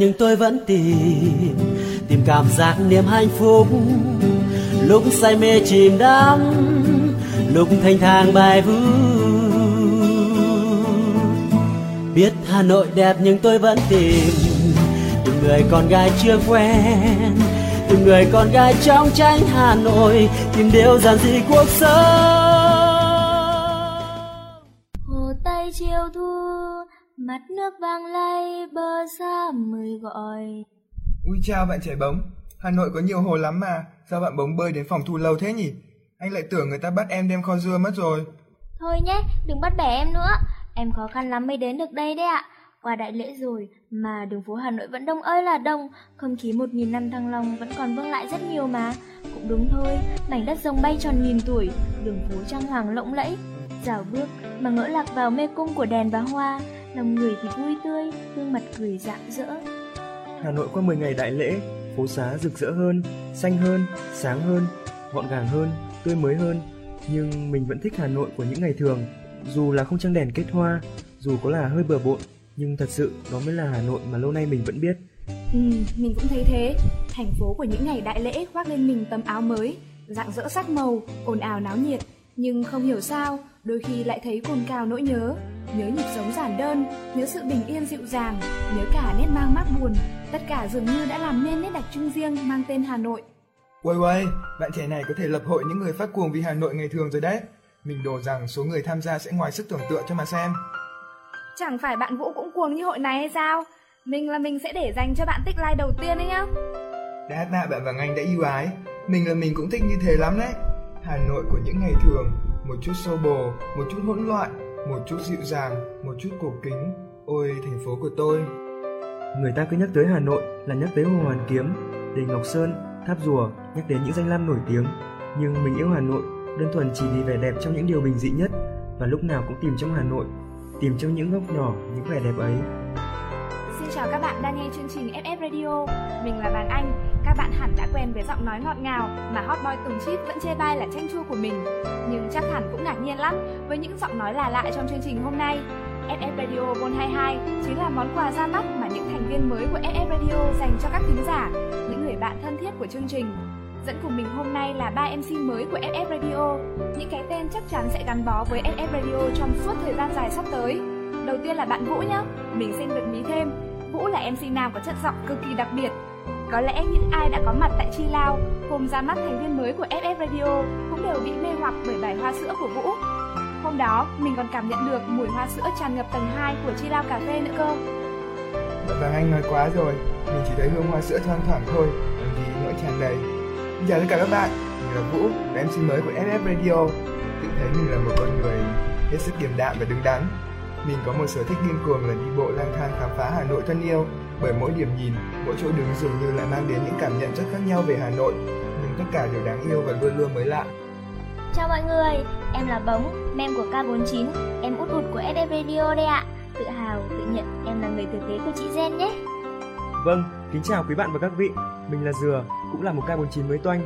Nhưng tôi vẫn tìm Tìm cảm giác niềm hạnh phúc. Lúc say mê chìm đắm, Lúc thanh thang bài vũ Biết Hà Nội đẹp nhưng tôi vẫn tìm Từng người con gái chưa quen Từng người con gái trong tranh Hà Nội, Tìm điều giản dị cuộc sống. Mặt nước vàng lay bờ xa mời gọi. Ui chào bạn trẻ bóng. Hà Nội có nhiều hồ lắm mà. Sao bạn bóng bơi đến phòng thu lâu thế nhỉ? Anh lại tưởng người ta bắt em đem kho dưa mất rồi. Thôi nhé, đừng bắt bẻ em nữa. Em khó khăn lắm mới đến được đây đấy ạ. Qua đại lễ rồi Mà đường phố Hà Nội vẫn đông ơi là đông. Không khí một nghìn năm thăng long vẫn còn vương lại rất nhiều mà. Cũng đúng thôi Mảnh đất rồng bay tròn nghìn tuổi Đường phố trang hoàng lộng lẫy. Dạo bước mà ngỡ lạc vào mê cung của đèn và hoa lòng người thì vui tươi, gương mặt cười rạng rỡ. Hà Nội qua 10 ngày đại lễ, phố xá rực rỡ hơn, xanh hơn, sáng hơn, gọn gàng hơn, tươi mới hơn. Nhưng mình vẫn thích Hà Nội của những ngày thường, dù là không trăng đèn kết hoa, dù có là hơi bừa bộn, nhưng thật sự đó mới là Hà Nội mà lâu nay mình vẫn biết. Ừ, mình cũng thấy thế. Thành phố của những ngày đại lễ khoác lên mình tấm áo mới, rạng rỡ sắc màu, ồn ào náo nhiệt. Nhưng không hiểu sao, đôi khi lại thấy cồn cào nỗi nhớ, nhớ nhịp sống giản đơn, nhớ sự bình yên dịu dàng, nhớ cả nét mang mát buồn, tất cả dường như đã làm nên nét đặc trưng riêng mang tên Hà Nội. Uầy uầy, bạn trẻ này có thể lập hội những người phát cuồng vì Hà Nội ngày thường rồi đấy. Mình đồ rằng số người tham gia sẽ ngoài sức tưởng tượng cho mà xem. Chẳng phải bạn Vũ cũng cuồng như hội này hay sao? Mình là mình sẽ để dành cho bạn tích like đầu tiên đấy nhá. Đát tạ bạn Vàng Anh đã yêu ái. Mình là mình cũng thích như thế lắm đấy. Hà Nội của những ngày thường, một chút xô bồ, một chút hỗn loạn, một chút dịu dàng, một chút cổ kính. Ôi thành phố của tôi. Người ta cứ nhắc tới Hà Nội là nhắc tới Hồ Hoàn Kiếm, đền Ngọc Sơn, tháp rùa, nhắc đến những danh lam nổi tiếng. Nhưng mình yêu Hà Nội đơn thuần chỉ vì vẻ đẹp trong những điều bình dị nhất và lúc nào cũng tìm trong Hà Nội, tìm trong những góc nhỏ những vẻ đẹp ấy. Xin chào các bạn đang nghe chương trình FF Radio, mình là Vàng Anh. Các bạn hẳn đã quen với giọng nói ngọt ngào mà hot boy Tùng Chip vẫn chê bai là chanh chua của mình. Nhưng chắc hẳn cũng ngạc nhiên lắm với những giọng nói là lạ trong chương trình hôm nay. FF Radio Vol 22 chính là món quà ra mắt mà những thành viên mới của FF Radio dành cho các thính giả, những người bạn thân thiết của chương trình. Dẫn cùng mình hôm nay là ba MC mới của FF Radio, những cái tên chắc chắn sẽ gắn bó với FF Radio trong suốt thời gian dài sắp tới. Đầu tiên là bạn Vũ nhé, mình xin được mí thêm, Vũ là MC nam có chất giọng cực kỳ đặc biệt. Có lẽ những ai đã có mặt tại Chi Lao hôm ra mắt thành viên mới của FF Radio cũng đều bị mê hoặc bởi bài hoa sữa của Vũ. Hôm đó, mình còn cảm nhận được mùi hoa sữa tràn ngập tầng 2 của Chi Lao Cà Phê nữa cơ. dạ Vàng Anh nói quá rồi, mình chỉ thấy hương hoa sữa thoang thoảng thôi, làm gì nỗi tràn đầy. Xin chào tất cả các bạn, mình là Vũ, là MC mới của FF Radio. Tự thấy mình là một con người hết sức điềm đạm và đứng đắn. Mình có một sở thích điên cuồng là đi bộ lang thang khám phá Hà Nội thân yêu, bởi mỗi điểm nhìn, mỗi chỗ đứng dường như lại mang đến những cảm nhận rất khác nhau về Hà Nội, nhưng tất cả đều đáng yêu và luôn luôn mới lạ. Chào mọi người, em là Bống, mem của K49, em út út của SF Radio đây ạ. Tự hào, tự nhận em là người thừa kế của chị Gen nhé. Vâng, kính chào quý bạn và các vị. Mình là Dừa, cũng là một K49 mới toanh.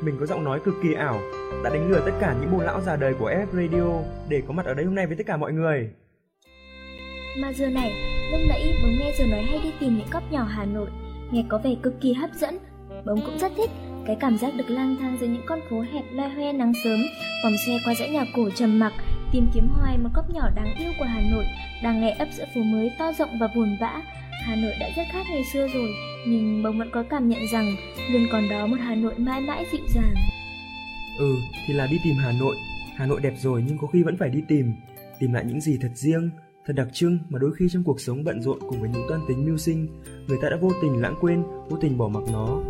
Mình có giọng nói cực kỳ ảo, đã đánh lừa tất cả những bồ lão già đời của FF Radio để có mặt ở đây hôm nay với tất cả mọi người. Mà giờ này, lúc nãy bóng nghe giờ nói hay đi tìm những góc nhỏ Hà Nội, nghe có vẻ cực kỳ hấp dẫn. Bóng cũng rất thích cái cảm giác được lang thang giữa những con phố hẹp loe hoe nắng sớm, vòng xe qua dãy nhà cổ trầm mặc, tìm kiếm hoài một góc nhỏ đáng yêu của Hà Nội, đang nghe ấp giữa phố mới to rộng và buồn vã Hà Nội đã rất khác ngày xưa rồi, nhưng bóng vẫn có cảm nhận rằng luôn còn đó một Hà Nội mãi mãi dịu dàng. Ừ, thì là đi tìm Hà Nội. Hà Nội đẹp rồi nhưng có khi vẫn phải đi tìm, tìm lại những gì thật riêng, thật đặc trưng mà đôi khi trong cuộc sống bận rộn cùng với những toan tính mưu sinh, người ta đã vô tình lãng quên, vô tình bỏ mặc nó.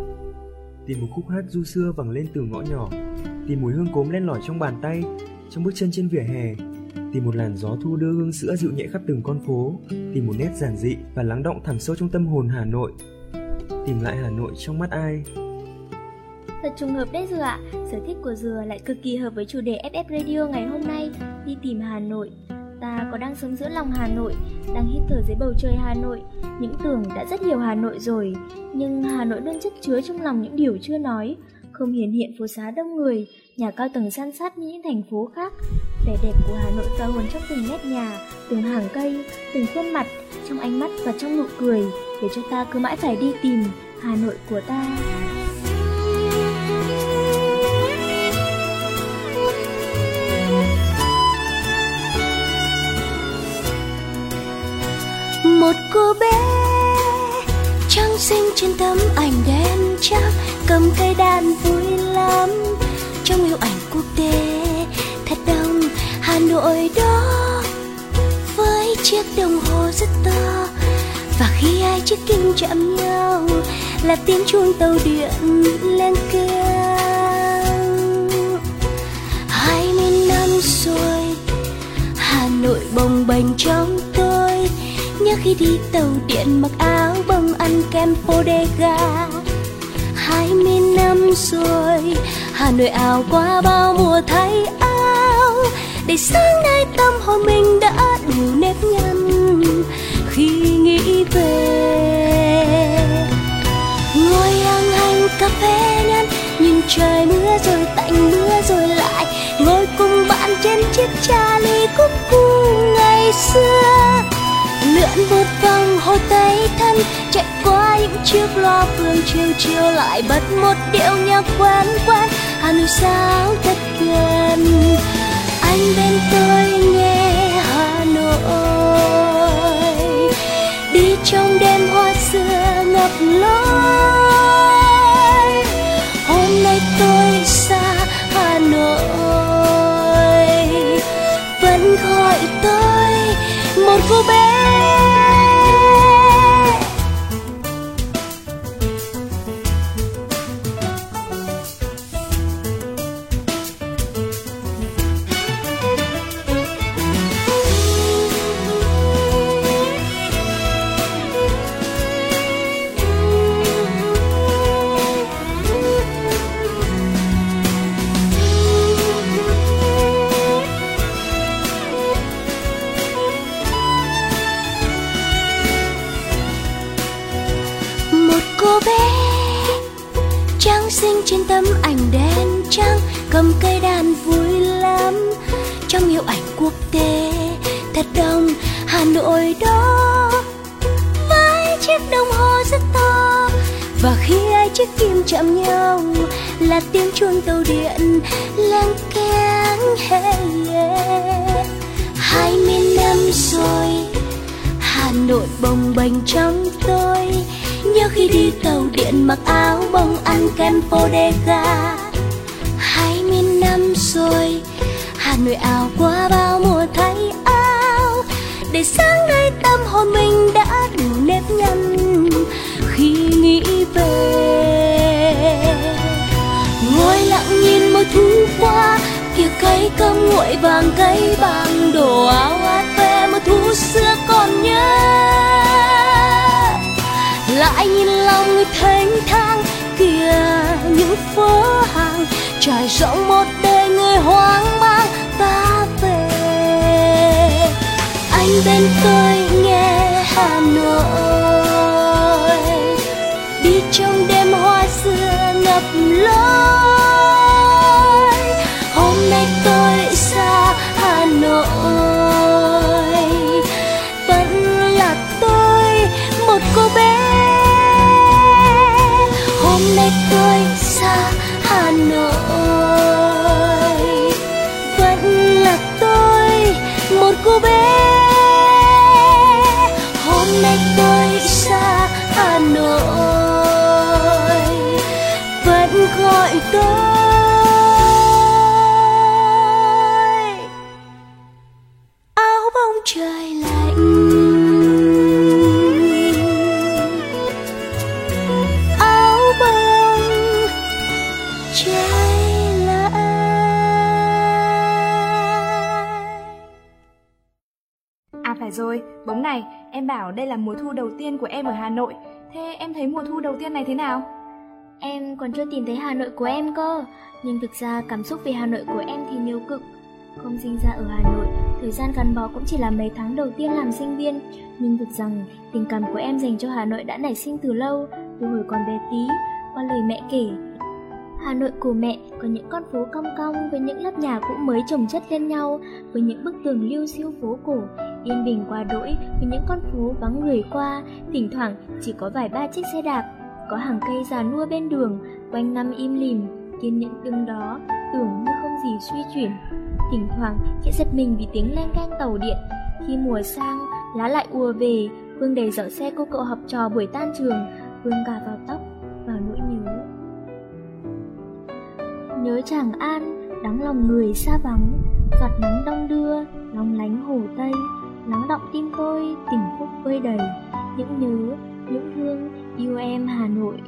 Tìm một khúc hát du xưa vẳng lên từ ngõ nhỏ, tìm mùi hương cốm len lỏi trong bàn tay, trong bước chân trên vỉa hè, tìm một làn gió thu đưa hương sữa dịu nhẹ khắp từng con phố, tìm một nét giản dị và lắng động thẳm sâu trong tâm hồn Hà Nội. Tìm lại Hà Nội trong mắt ai? Thật trùng hợp đấy Dừa ạ, sở thích của Dừa lại cực kỳ hợp với chủ đề FF Radio ngày hôm nay, đi tìm Hà Nội. Ta có đang sống giữa lòng Hà Nội, đang hít thở dưới bầu trời Hà Nội, những tưởng đã rất nhiều Hà Nội rồi, nhưng Hà Nội luôn chất chứa trong lòng những điều chưa nói, không hiển hiện phố xá đông người, nhà cao tầng san sát như những thành phố khác. Vẻ đẹp của Hà Nội pha hồn trong từng nét nhà, từng hàng cây, từng khuôn mặt, trong ánh mắt và trong nụ cười, để cho ta cứ mãi phải đi tìm Hà Nội của ta. Một cô bé trắng xinh trên tấm ảnh đen trắng, cầm cây đàn vui lắm. Trong yêu ảnh quốc tế thật đông, hà nội đó với chiếc đồng hồ rất to. Và khi hai chiếc kim chạm nhau là tiếng chuông tàu điện lên keng hai mươi năm rồi, hà nội bồng bềnh trong nhớ khi đi tàu điện mặc áo bông ăn kem bodega hai mươi năm rồi, hà nội ảo qua bao mùa thay áo. Để sáng nay tâm hồn mình đã đủ nếp nhăn. Khi nghĩ về, ngồi ăn hành cà phê nhăn nhìn trời mưa rồi tạnh mưa rồi lại, ngồi cùng bạn trên chiếc trà ly cúc cu ngày xưa lượn một vòng hồ tây thân, chạy qua những chiếc loa phường chiều chiều lại bật một điệu nhạc quen quen, hà nội sao thật gần? Anh bên tôi nghe hà nội, đi trong đêm hoa xưa ngập lối. Một bảo đây là mùa thu đầu tiên của em ở Hà Nội. Thế em thấy mùa thu đầu tiên này thế nào? Em còn chưa tìm thấy Hà Nội của em cơ, nhưng thực ra cảm xúc về Hà Nội của em thì nhiều cực. Không sinh ra ở Hà Nội, thời gian gắn bó cũng chỉ là mấy tháng đầu tiên làm sinh viên, nhưng thực rằng tình cảm của em dành cho Hà Nội đã nảy sinh từ lâu, từ hồi còn bé tí, qua lời mẹ kể. Hà Nội của mẹ có những con phố cong cong với những lớp nhà cũ mới chồng chất lên nhau, với những bức tường lưu siêu phố cổ, yên bình qua đỗi với những con phố vắng người qua, thỉnh thoảng chỉ có vài ba chiếc xe đạp, có hàng cây già nua bên đường, quanh năm im lìm, kiên nhẫn đứng đó, tưởng như không gì suy chuyển. Thỉnh thoảng sẽ giật mình vì tiếng len canh tàu điện, khi mùa sang, lá lại ùa về, Vương đầy dở xe cô cậu học trò buổi tan trường, Vương gà vào tóc, vào nỗi nhớ. chàng Tràng An, đắng lòng người xa vắng, giọt nắng đông đưa, lòng lánh hồ Tây, lắng động tim tôi, tình khúc vơi đầy, những nhớ, những thương, yêu em Hà Nội.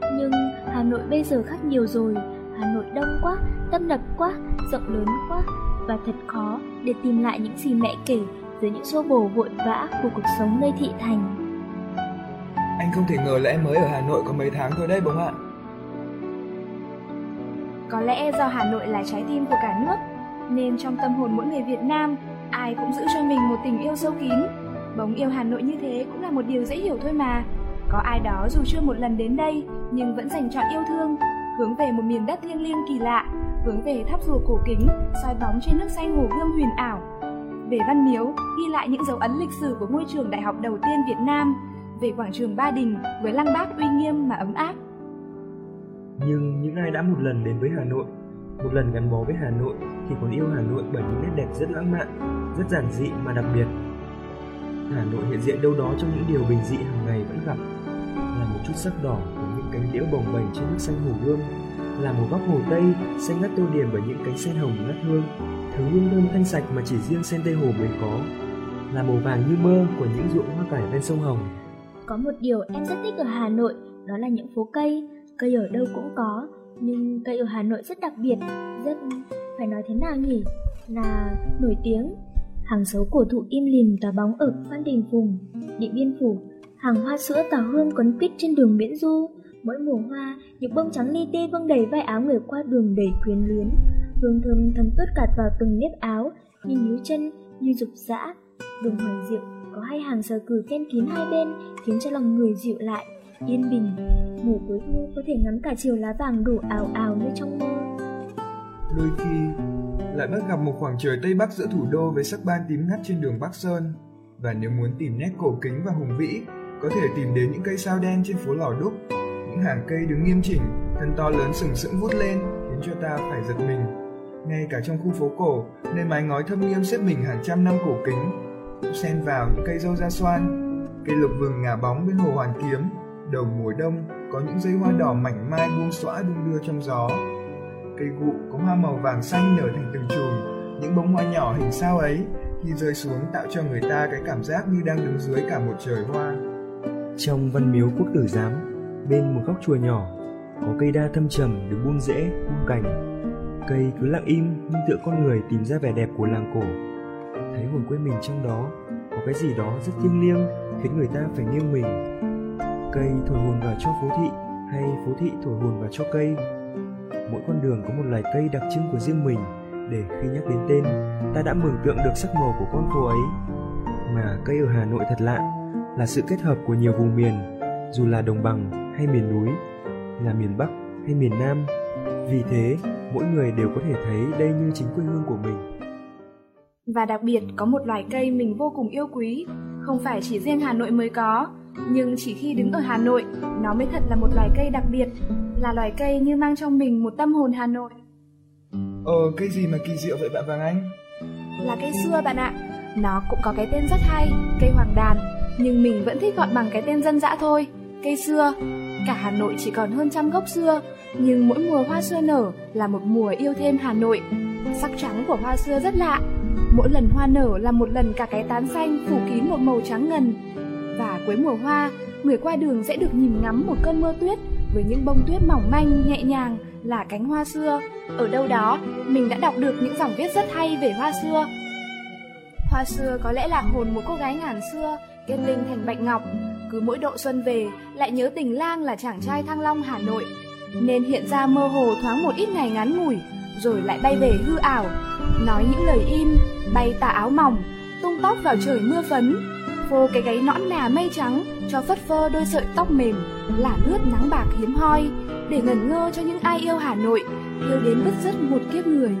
Nhưng Hà Nội bây giờ khác nhiều rồi, Hà Nội đông quá, tâm đập quá, rộng lớn quá, và thật khó để tìm lại những gì mẹ kể dưới những xô bồ vội vã của cuộc sống nơi thị thành. Anh không thể ngờ là em mới ở Hà Nội có mấy tháng thôi đấy bóng ạ. Có lẽ do Hà Nội là trái tim của cả nước, nên trong tâm hồn mỗi người Việt Nam, ai cũng giữ cho mình một tình yêu sâu kín. Bóng yêu Hà Nội như thế cũng là một điều dễ hiểu thôi mà. Có ai đó dù chưa một lần đến đây nhưng vẫn dành chọn yêu thương, hướng về một miền đất thiêng liêng kỳ lạ, hướng về tháp rùa cổ kính, soi bóng trên nước xanh hồ gươm huyền ảo. Về Văn Miếu, ghi lại những dấu ấn lịch sử của ngôi trường đại học đầu tiên Việt Nam, về quảng trường Ba Đình với lăng bác uy nghiêm mà ấm áp. Nhưng những ai đã một lần đến với Hà Nội, một lần gắn bó với Hà Nội thì còn yêu Hà Nội bởi những nét đẹp rất lãng mạn, rất giản dị mà đặc biệt. Hà Nội hiện diện đâu đó trong những điều bình dị hàng ngày vẫn gặp, là một chút sắc đỏ của những cánh liễu bồng bềnh trên nước xanh hồ gươm, là một góc hồ Tây xanh ngắt tô điểm bởi những cánh sen hồng ngát hương, thứ hương thơm thanh sạch mà chỉ riêng sen Tây Hồ mới có, là màu vàng như mơ của những ruộng hoa cải ven sông Hồng. Có một điều em rất thích ở Hà Nội, đó là những phố cây, cây ở đâu cũng có, nhưng cây ở Hà Nội rất đặc biệt, rất phải nói thế nào nhỉ? Là nổi tiếng. Hàng xấu cổ thụ im lìm tỏa bóng ở Phan Đình Phùng, Điện Biên Phủ, hàng hoa sữa tỏa hương quấn quýt trên đường Nguyễn Du. Mỗi mùa hoa, những bông trắng li tê vương đầy vai áo người qua đường đầy quyến luyến. Hương thơm thấm tốt cạt vào từng nếp áo, như nhíu chân, như dục dã. Đường Hoàng Diệu có hai hàng sờ cử ken kín hai bên, khiến cho lòng người dịu lại, yên bình. Ngủ cuối thu có thể ngắm cả chiều lá vàng đổ ào ào như trong mơ. Đôi khi lại bắt gặp một khoảng trời Tây Bắc giữa thủ đô với sắc ban tím ngắt trên đường Bắc Sơn. Và nếu muốn tìm nét cổ kính và hùng vĩ, có thể tìm đến những cây sao đen trên phố Lò Đúc. Những hàng cây đứng nghiêm chỉnh, thân to lớn sừng sững vút lên, khiến cho ta phải giật mình. Ngay cả trong khu phố cổ, nơi mái ngói thâm nghiêm xếp mình hàng trăm năm cổ kính, cũng xen vào những cây dâu da xoan, cây lục vừng ngả bóng bên hồ Hoàn Kiếm. Đầu mùa đông có những dây hoa đỏ mảnh mai buông xõa đung đưa trong gió, cây gụ có hoa màu vàng xanh nở thành từng chùm những bông hoa nhỏ hình sao ấy khi rơi xuống tạo cho người ta cái cảm giác như đang đứng dưới cả một trời hoa. Trong văn miếu quốc tử giám bên một góc chùa nhỏ có cây đa thâm trầm được buông rễ buông cành. Cây cứ lặng im nhưng tựa con người tìm ra vẻ đẹp của làng cổ. Thấy hồn quê mình trong đó có cái gì đó rất thiêng liêng khiến người ta phải nghiêng mình cây thổi hồn vào cho phố thị hay phố thị thổi hồn vào cho cây? Mỗi con đường có một loài cây đặc trưng của riêng mình. Để khi nhắc đến tên, ta đã mường tượng được sắc màu của con phố ấy. Mà cây ở hà nội thật lạ, là sự kết hợp của nhiều vùng miền, dù là đồng bằng hay miền núi, là miền bắc hay miền nam. Vì thế, mỗi người đều có thể thấy đây như chính quê hương của mình. Và đặc biệt, có một loài cây mình vô cùng yêu quý, không phải chỉ riêng hà nội mới có nhưng chỉ khi đứng ở Hà Nội, nó mới thật là một loài cây đặc biệt, là loài cây như mang trong mình một tâm hồn Hà Nội. Ờ, cây gì mà kỳ diệu vậy bạn Vàng Anh? Là cây xưa bạn ạ. Nó cũng có cái tên rất hay, cây hoàng đàn, nhưng mình vẫn thích gọi bằng cái tên dân dã thôi, cây xưa. Cả Hà Nội chỉ còn hơn trăm gốc xưa, nhưng mỗi mùa hoa xưa nở là một mùa yêu thêm Hà Nội. Sắc trắng của hoa xưa rất lạ, mỗi lần hoa nở là một lần cả cái tán xanh phủ kín một màu trắng ngần, và cuối mùa hoa, người qua đường sẽ được nhìn ngắm một cơn mưa tuyết với những bông tuyết mỏng manh nhẹ nhàng là cánh hoa xưa. Ở đâu đó, mình đã đọc được những dòng viết rất hay về hoa xưa. Hoa xưa có lẽ là hồn một cô gái ngàn xưa, kết linh thành bạch ngọc. Cứ mỗi độ xuân về, lại nhớ tình lang là chàng trai Thăng Long Hà Nội. Nên hiện ra mơ hồ thoáng một ít ngày ngắn ngủi, rồi lại bay về hư ảo. Nói những lời im, bay tà áo mỏng, tung tóc vào trời mưa phấn. Phô cái gáy nõn nà mây trắng, cho phất phơ đôi sợi tóc mềm, là lướt nắng bạc hiếm hoi, để ngẩn ngơ cho những ai yêu Hà Nội, yêu đến bứt rứt một kiếp người.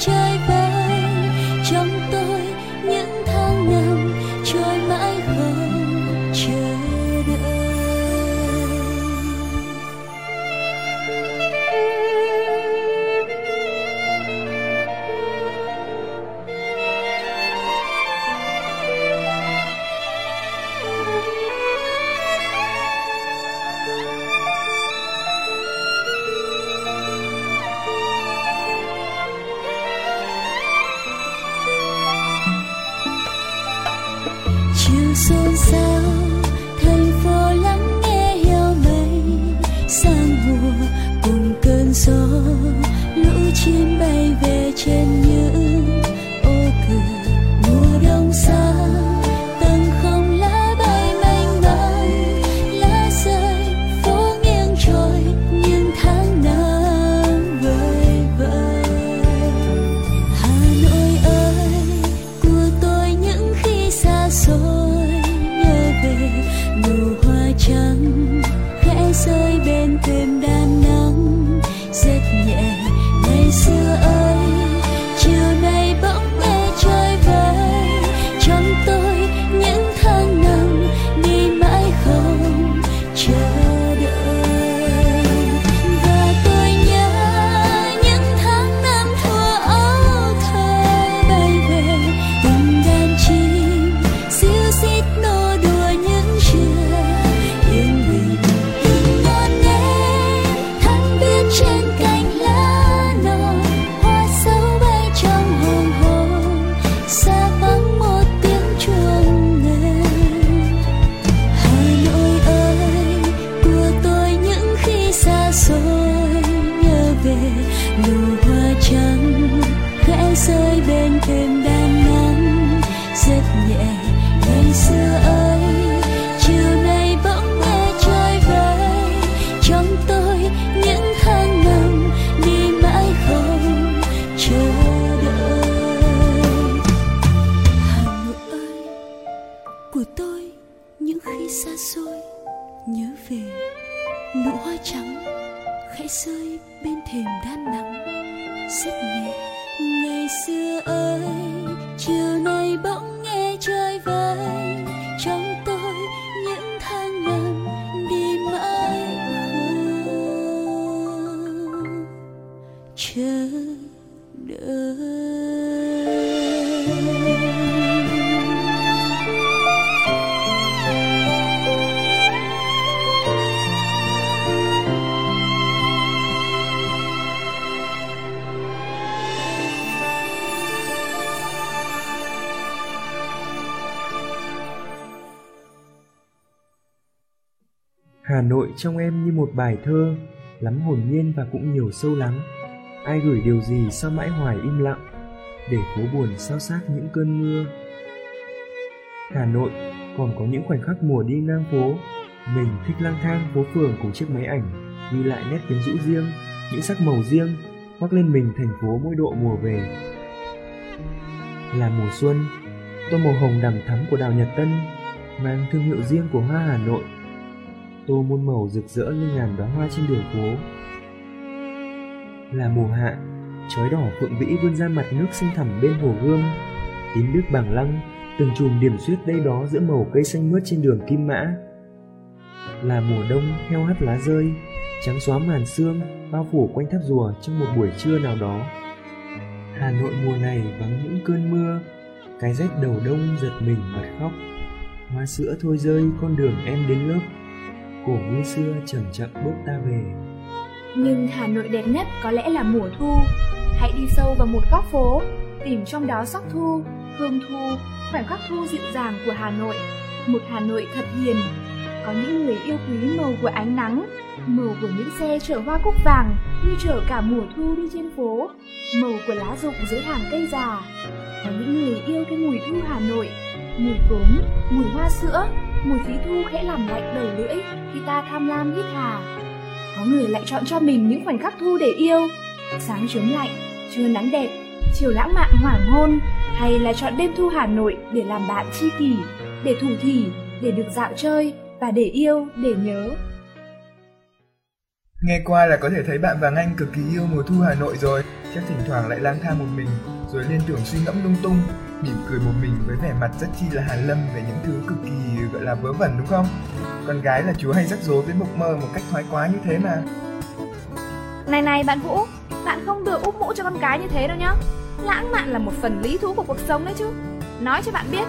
chơi với pretender. Trong em như một bài thơ, lắm hồn nhiên và cũng nhiều sâu lắng. Ai gửi điều gì sao mãi hoài im lặng, để phố buồn sao xác những cơn mưa. Hà Nội còn có những khoảnh khắc mùa đi ngang phố, mình thích lang thang phố phường cùng chiếc máy ảnh, ghi lại nét quyến rũ riêng, những sắc màu riêng, khoác lên mình thành phố mỗi độ mùa về. Là mùa xuân, tô màu hồng đằm thắm của đào Nhật Tân, mang thương hiệu riêng của hoa Hà Nội tô muôn màu rực rỡ như ngàn đóa hoa trên đường phố. Là mùa hạ, chói đỏ phượng vĩ vươn ra mặt nước xanh thẳm bên hồ gươm. Tím nước bằng lăng từng chùm điểm xuyết đây đó giữa màu cây xanh mướt trên đường kim mã. Là mùa đông heo hắt lá rơi, trắng xóa màn sương bao phủ quanh tháp rùa trong một buổi trưa nào đó. Hà nội mùa này vắng những cơn mưa, cái rách đầu đông giật mình bật khóc. Hoa sữa thôi rơi con đường em đến lớp cổ như xưa chậm chậm bước ta về. Nhưng hà nội đẹp nhất có lẽ là mùa thu. Hãy đi sâu vào một góc phố, tìm trong đó sắc thu, hương thu, khoảnh khắc thu dịu dàng của hà nội. Một hà nội thật hiền, có những người yêu quý màu của ánh nắng, màu của những xe chở hoa cúc vàng như chở cả mùa thu đi trên phố, màu của lá rụng dưới hàng cây già. Có những người yêu cái mùi thu hà nội, mùi cốm mùi hoa sữa mùi phí thu khẽ làm lạnh đầu lưỡi khi ta tham lam hít hà. Có người lại chọn cho mình những khoảnh khắc thu để yêu. Sáng chớm lạnh trưa nắng đẹp chiều lãng mạn hoàng hôn hay là chọn đêm thu hà nội để làm bạn tri kỷ để thủ thỉ để được dạo chơi và để yêu để nhớ. Nghe qua là có thể thấy bạn Vàng Anh cực kỳ yêu mùa thu Hà Nội rồi, chắc thỉnh thoảng lại lang thang một mình, rồi liên tưởng suy ngẫm lung tung, mỉm cười một mình với vẻ mặt rất chi là hàn lâm về những thứ cực kỳ gọi là vớ vẩn đúng không? Con gái là chú hay rắc rối với mộng mơ một cách thoái quá như thế mà. Này này bạn Vũ, bạn không được úp mũ cho con cái như thế đâu nhá. Lãng mạn là một phần lý thú của cuộc sống đấy chứ. Nói cho bạn biết,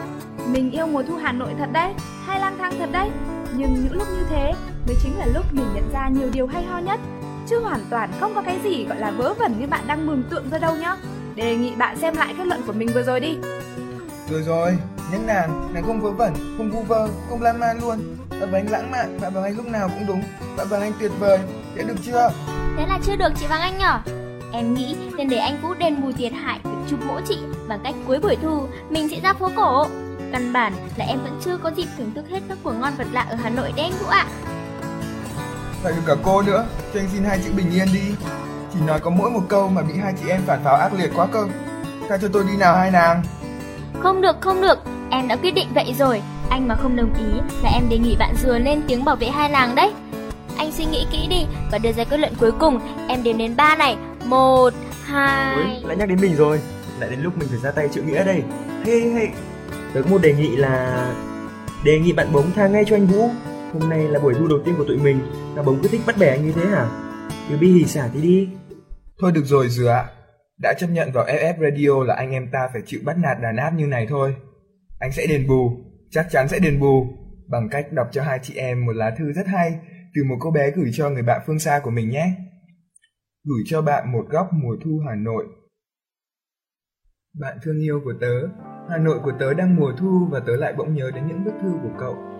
mình yêu mùa thu Hà Nội thật đấy, hay lang thang thật đấy. Nhưng những lúc như thế mới chính là lúc mình nhận ra nhiều điều hay ho nhất. Chứ hoàn toàn không có cái gì gọi là vớ vẩn như bạn đang mường tượng ra đâu nhá. Đề nghị bạn xem lại kết luận của mình vừa rồi đi. Rồi rồi, những nàng, nàng không vớ vẩn, không vu vơ, không lan man luôn. Bạn Vàng Anh lãng mạn, bạn Vàng Anh lúc nào cũng đúng. Bạn Vàng Anh tuyệt vời, đã được chưa? Thế là chưa được chị Vàng Anh nhở? Em nghĩ nên để anh Vũ đền bù thiệt hại việc chụp mỗ chị bằng cách cuối buổi thu mình sẽ ra phố cổ. Căn bản là em vẫn chưa có dịp thưởng thức hết các của ngon vật lạ ở Hà Nội đấy anh Vũ ạ. Phải được cả cô nữa, cho anh xin hai chữ bình yên đi. Chỉ nói có mỗi một câu mà bị hai chị em phản pháo ác liệt quá cơ. Tha cho tôi đi nào hai nàng. Không được, không được, em đã quyết định vậy rồi. Anh mà không đồng ý là em đề nghị bạn dừa lên tiếng bảo vệ hai làng đấy. Anh suy nghĩ kỹ đi và đưa ra kết luận cuối cùng. Em đếm đến ba này. Một, hai... Ôi, lại nhắc đến mình rồi lại đến lúc mình phải ra tay chịu nghĩa đây hey, hey. tớ có một đề nghị là đề nghị bạn bóng tha ngay cho anh vũ hôm nay là buổi thu đầu tiên của tụi mình mà bóng cứ thích bắt bẻ anh như thế hả từ bi hỉ xả thì đi Thôi được rồi dừa ạ. Đã chấp nhận vào FF Radio là anh em ta phải chịu bắt nạt đàn áp như này thôi. Anh sẽ đền bù, chắc chắn sẽ đền bù bằng cách đọc cho hai chị em một lá thư rất hay từ một cô bé gửi cho người bạn phương xa của mình nhé. Gửi cho bạn một góc mùa thu Hà Nội. Bạn thương yêu của tớ, Hà Nội của tớ đang mùa thu và tớ lại bỗng nhớ đến những bức thư của cậu.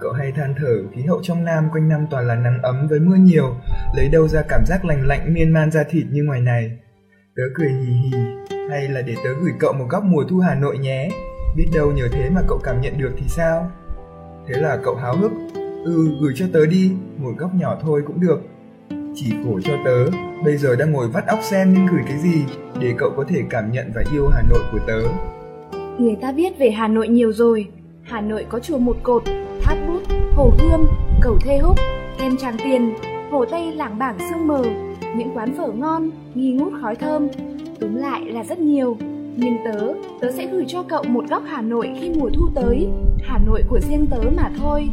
Cậu hay than thở khí hậu trong Nam quanh năm toàn là nắng ấm với mưa nhiều, lấy đâu ra cảm giác lành lạnh miên man da thịt như ngoài này. Tớ cười hì hì, hay là để tớ gửi cậu một góc mùa thu Hà Nội nhé. Biết đâu nhờ thế mà cậu cảm nhận được thì sao? Thế là cậu háo hức, ừ gửi cho tớ đi, một góc nhỏ thôi cũng được. Chỉ khổ cho tớ, bây giờ đang ngồi vắt óc xem nên gửi cái gì để cậu có thể cảm nhận và yêu Hà Nội của tớ. Người ta biết về Hà Nội nhiều rồi. Hà Nội có chùa Một Cột, Tháp Bút, Hồ Gươm, Cầu Thê Húc, Kem Tràng Tiền, Hồ Tây lảng bảng sương mờ, những quán phở ngon, nghi ngút khói thơm. Túm lại là rất nhiều. Nhưng tớ, tớ sẽ gửi cho cậu một góc Hà Nội khi mùa thu tới, Hà Nội của riêng tớ mà thôi.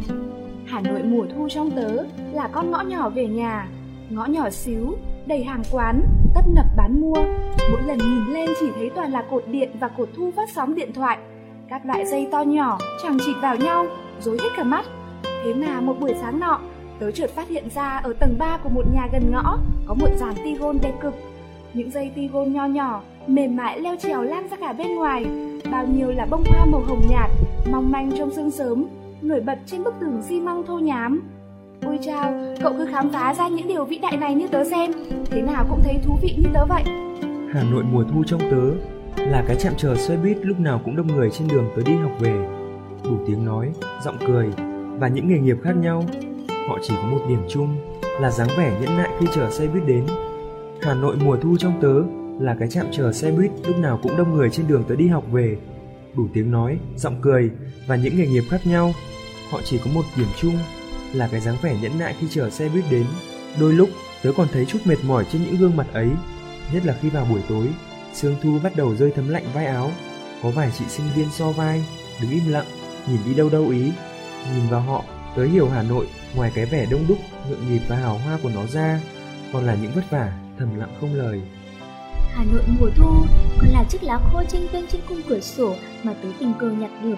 Hà Nội mùa thu trong tớ là con ngõ nhỏ về nhà, ngõ nhỏ xíu, đầy hàng quán, tấp nập bán mua. Mỗi lần nhìn lên chỉ thấy toàn là cột điện và cột thu phát sóng điện thoại. Các loại dây to nhỏ chẳng chịt vào nhau, rối hết cả mắt. Thế mà một buổi sáng nọ, tớ chợt phát hiện ra ở tầng 3 của một nhà gần ngõ có một dàn tigon đẹp cực. Những dây tigon nho nhỏ, mềm mại leo trèo lan ra cả bên ngoài. Bao nhiêu là bông hoa màu hồng nhạt, mong manh trong sương sớm, nổi bật trên bức tường xi măng thô nhám. Ôi chao, cậu cứ khám phá ra những điều vĩ đại này như tớ xem, thế nào cũng thấy thú vị như tớ vậy. Hà Nội mùa thu trong tớ là cái chạm chờ xe buýt lúc nào cũng đông người trên đường tới đi học về. Đủ tiếng nói, giọng cười và những nghề nghiệp khác nhau. Họ chỉ có một điểm chung là dáng vẻ nhẫn nại khi chờ xe buýt đến. Hà Nội mùa thu trong tớ là cái chạm chờ xe buýt lúc nào cũng đông người trên đường tới đi học về. Đủ tiếng nói, giọng cười và những nghề nghiệp khác nhau. Họ chỉ có một điểm chung là cái dáng vẻ nhẫn nại khi chờ xe buýt đến. Đôi lúc tớ còn thấy chút mệt mỏi trên những gương mặt ấy, nhất là khi vào buổi tối, sương thu bắt đầu rơi thấm lạnh vai áo. Có vài chị sinh viên so vai, đứng im lặng, nhìn đi đâu đâu ý. Nhìn vào họ, tớ hiểu Hà Nội ngoài cái vẻ đông đúc, nhộn nhịp và hào hoa của nó ra, còn là những vất vả, thầm lặng không lời. Hà Nội mùa thu còn là chiếc lá khô tranh vênh trên khung cửa sổ mà tớ tình cờ nhặt được.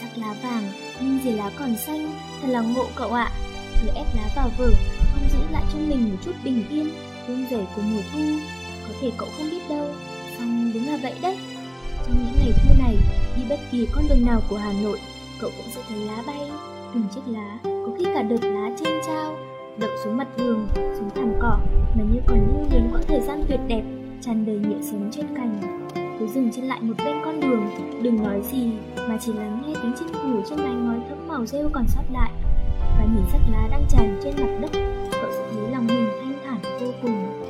Sắc lá vàng, nhưng gì lá còn xanh, thật là ngộ cậu ạ. Tớ ép lá vào vở, không giữ lại cho mình một chút bình yên, hương rẩy của mùa thu. Có thể cậu không biết đâu, là vậy đấy. Trong những ngày thu này, đi bất kỳ con đường nào của Hà Nội, cậu cũng sẽ thấy lá bay. Từng chiếc lá, có khi cả đợt lá trên trao, đậu xuống mặt đường, xuống thảm cỏ, mà như còn lưu luyến quãng thời gian tuyệt đẹp tràn đầy nhựa sống trên cành cứ dừng chân lại một bên con đường đừng nói gì mà chỉ lắng nghe tiếng chim ngủ trên mái ngói thẫm màu rêu còn sót lại và nhìn sắc lá đang tràn trên mặt đất cậu sẽ thấy lòng mình thanh thản vô cùng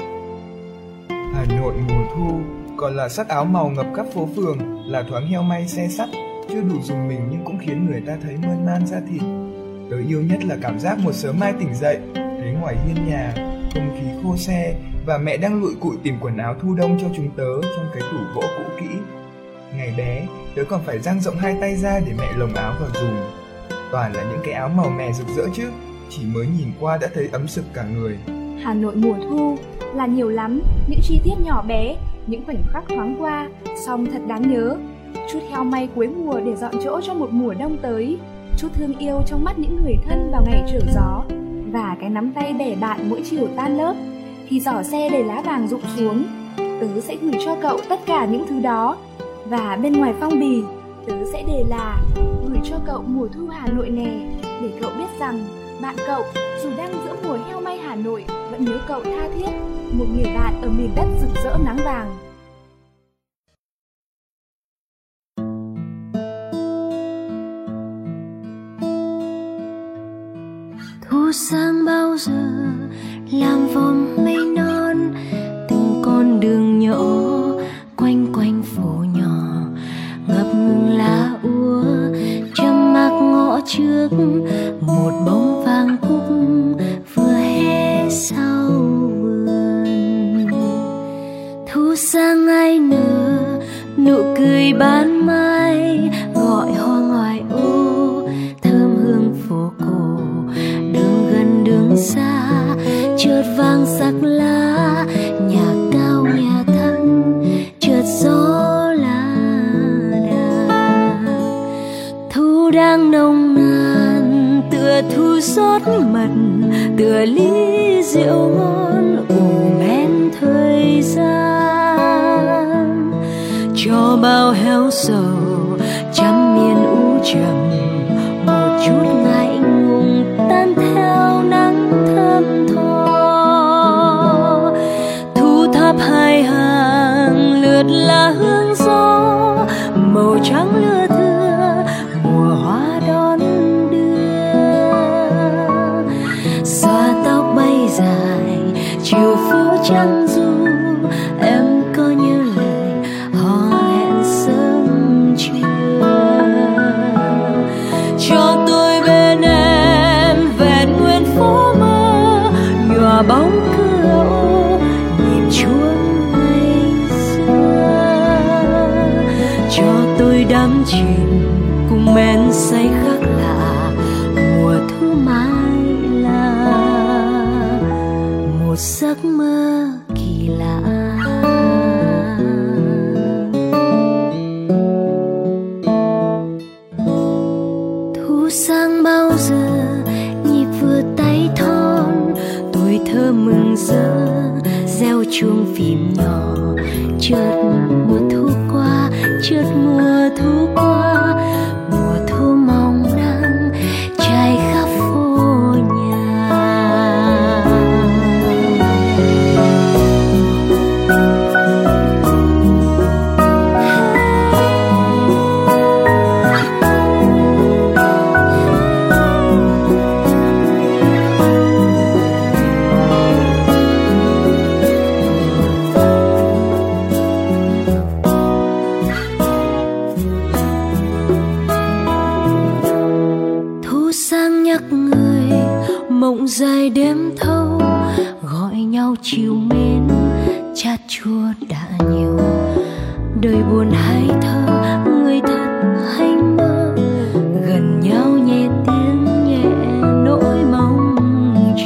Hà Nội mùa thu còn là sắc áo màu ngập khắp phố phường là thoáng heo may xe sắt chưa đủ dùng mình nhưng cũng khiến người ta thấy mơn man ra thịt tớ yêu nhất là cảm giác một sớm mai tỉnh dậy thấy ngoài hiên nhà không khí khô xe và mẹ đang lụi cụi tìm quần áo thu đông cho chúng tớ trong cái tủ gỗ cũ kỹ. Ngày bé, tớ còn phải dang rộng hai tay ra để mẹ lồng áo vào dùng. Toàn là những cái áo màu mè rực rỡ chứ, chỉ mới nhìn qua đã thấy ấm sực cả người. Hà Nội mùa thu là nhiều lắm, những chi tiết nhỏ bé, những khoảnh khắc thoáng qua, song thật đáng nhớ. Chút heo may cuối mùa để dọn chỗ cho một mùa đông tới, chút thương yêu trong mắt những người thân vào ngày trở gió, và cái nắm tay bẻ bạn mỗi chiều tan lớp thì giỏ xe đầy lá vàng rụng xuống. Tớ sẽ gửi cho cậu tất cả những thứ đó. Và bên ngoài phong bì tớ sẽ đề là gửi cho cậu mùa thu hà nội nè để cậu biết rằng bạn cậu, dù đang giữa mùa heo may hà nội, vẫn nhớ cậu tha thiết, một người bạn ở miền đất rực rỡ nắng vàng. Thu sang bao giờ, làm vòng mây non, từng con đường nhỏ quanh quanh phố nhỏ, ngập ngừng lá úa trước, một bóng vàng cúc vừa hé sau vườn. Thu sang ai nở nụ cười ban mai xót mật tựa ly rượu ngon ủ men thời gian. Cho bao héo sầu trăm miền u trầm, một chút ngại ngùng tan theo nắng thơm tho. Thu tháp hai hàng lượt là hương gió, màu trắng lưa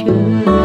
chờ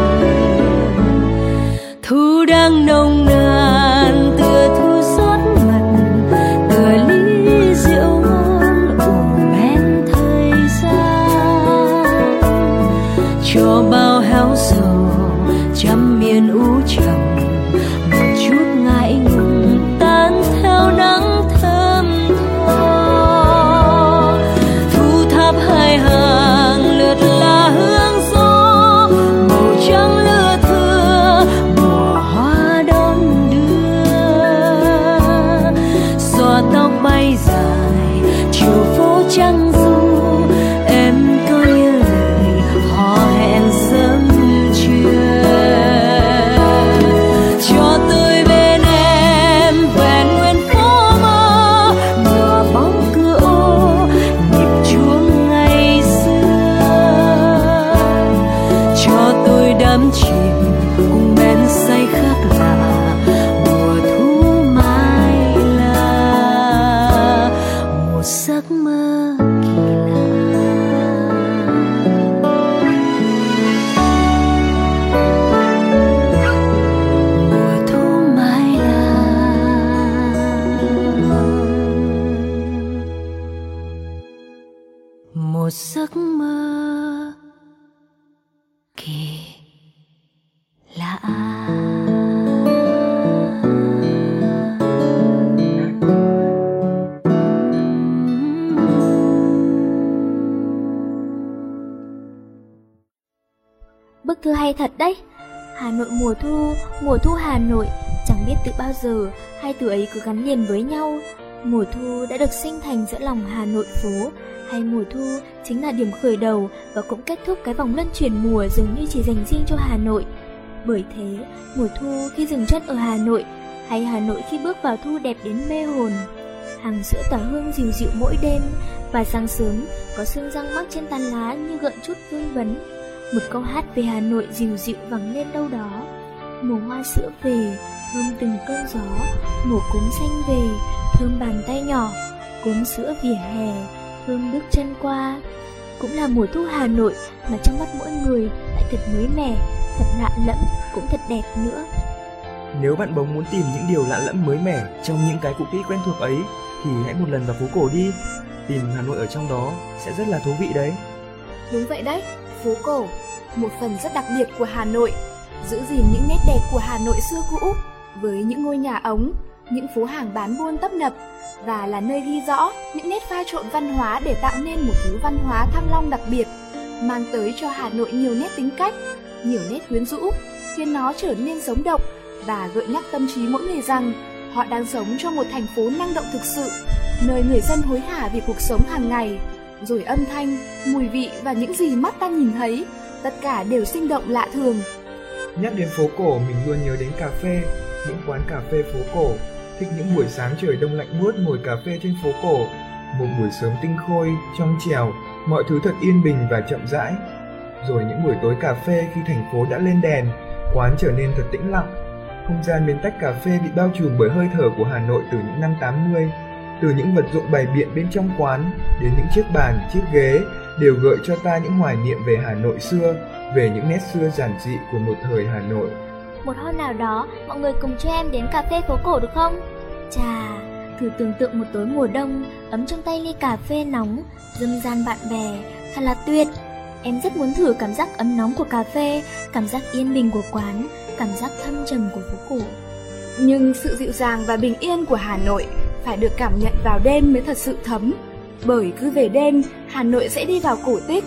thành giữa lòng Hà Nội phố, hay mùa thu chính là điểm khởi đầu và cũng kết thúc cái vòng luân chuyển mùa dường như chỉ dành riêng cho Hà Nội. Bởi thế, mùa thu khi dừng chân ở Hà Nội, hay Hà Nội khi bước vào thu đẹp đến mê hồn. Hàng sữa tỏa hương dịu dịu mỗi đêm, và sáng sớm có sương răng mắc trên tán lá như gợn chút vương vấn. Một câu hát về Hà Nội dịu dịu vẳng lên đâu đó. Mùa hoa sữa về, thơm từng cơn gió, mùa cúng xanh về, thơm bàn tay nhỏ, cốm sữa vỉa hè, thơm bước chân qua. Cũng là mùa thu Hà Nội mà trong mắt mỗi người lại thật mới mẻ, thật lạ lẫm, cũng thật đẹp nữa. Nếu bạn bỗng muốn tìm những điều lạ lẫm mới mẻ trong những cái cũ kỹ quen thuộc ấy thì hãy một lần vào phố cổ đi. Tìm Hà Nội ở trong đó sẽ rất là thú vị đấy. Đúng vậy đấy, phố cổ, một phần rất đặc biệt của Hà Nội, giữ gìn những nét đẹp của Hà Nội xưa cũ với những ngôi nhà ống, những phố hàng bán buôn tấp nập và là nơi ghi rõ những nét pha trộn văn hóa để tạo nên một thứ văn hóa thăng long đặc biệt, mang tới cho Hà Nội nhiều nét tính cách, nhiều nét quyến rũ, khiến nó trở nên sống động và gợi nhắc tâm trí mỗi người rằng họ đang sống trong một thành phố năng động thực sự, nơi người dân hối hả vì cuộc sống hàng ngày, rồi âm thanh, mùi vị và những gì mắt ta nhìn thấy, tất cả đều sinh động lạ thường. Nhắc đến phố cổ mình luôn nhớ đến cà phê, những quán cà phê phố cổ, thích những buổi sáng trời đông lạnh buốt ngồi cà phê trên phố cổ, một buổi sớm tinh khôi, trong trèo, mọi thứ thật yên bình và chậm rãi. Rồi những buổi tối cà phê khi thành phố đã lên đèn, quán trở nên thật tĩnh lặng. Không gian bên tách cà phê bị bao trùm bởi hơi thở của Hà Nội từ những năm 80, từ những vật dụng bày biện bên trong quán đến những chiếc bàn, chiếc ghế đều gợi cho ta những hoài niệm về Hà Nội xưa, về những nét xưa giản dị của một thời Hà Nội. Một hôm nào đó, mọi người cùng cho em đến cà phê phố cổ được không? Chà, thử tưởng tượng một tối mùa đông, ấm trong tay ly cà phê nóng, dâm gian bạn bè, thật là tuyệt. Em rất muốn thử cảm giác ấm nóng của cà phê, cảm giác yên bình của quán, cảm giác thâm trầm của phố cổ. Nhưng sự dịu dàng và bình yên của Hà Nội phải được cảm nhận vào đêm mới thật sự thấm. Bởi cứ về đêm, Hà Nội sẽ đi vào cổ tích.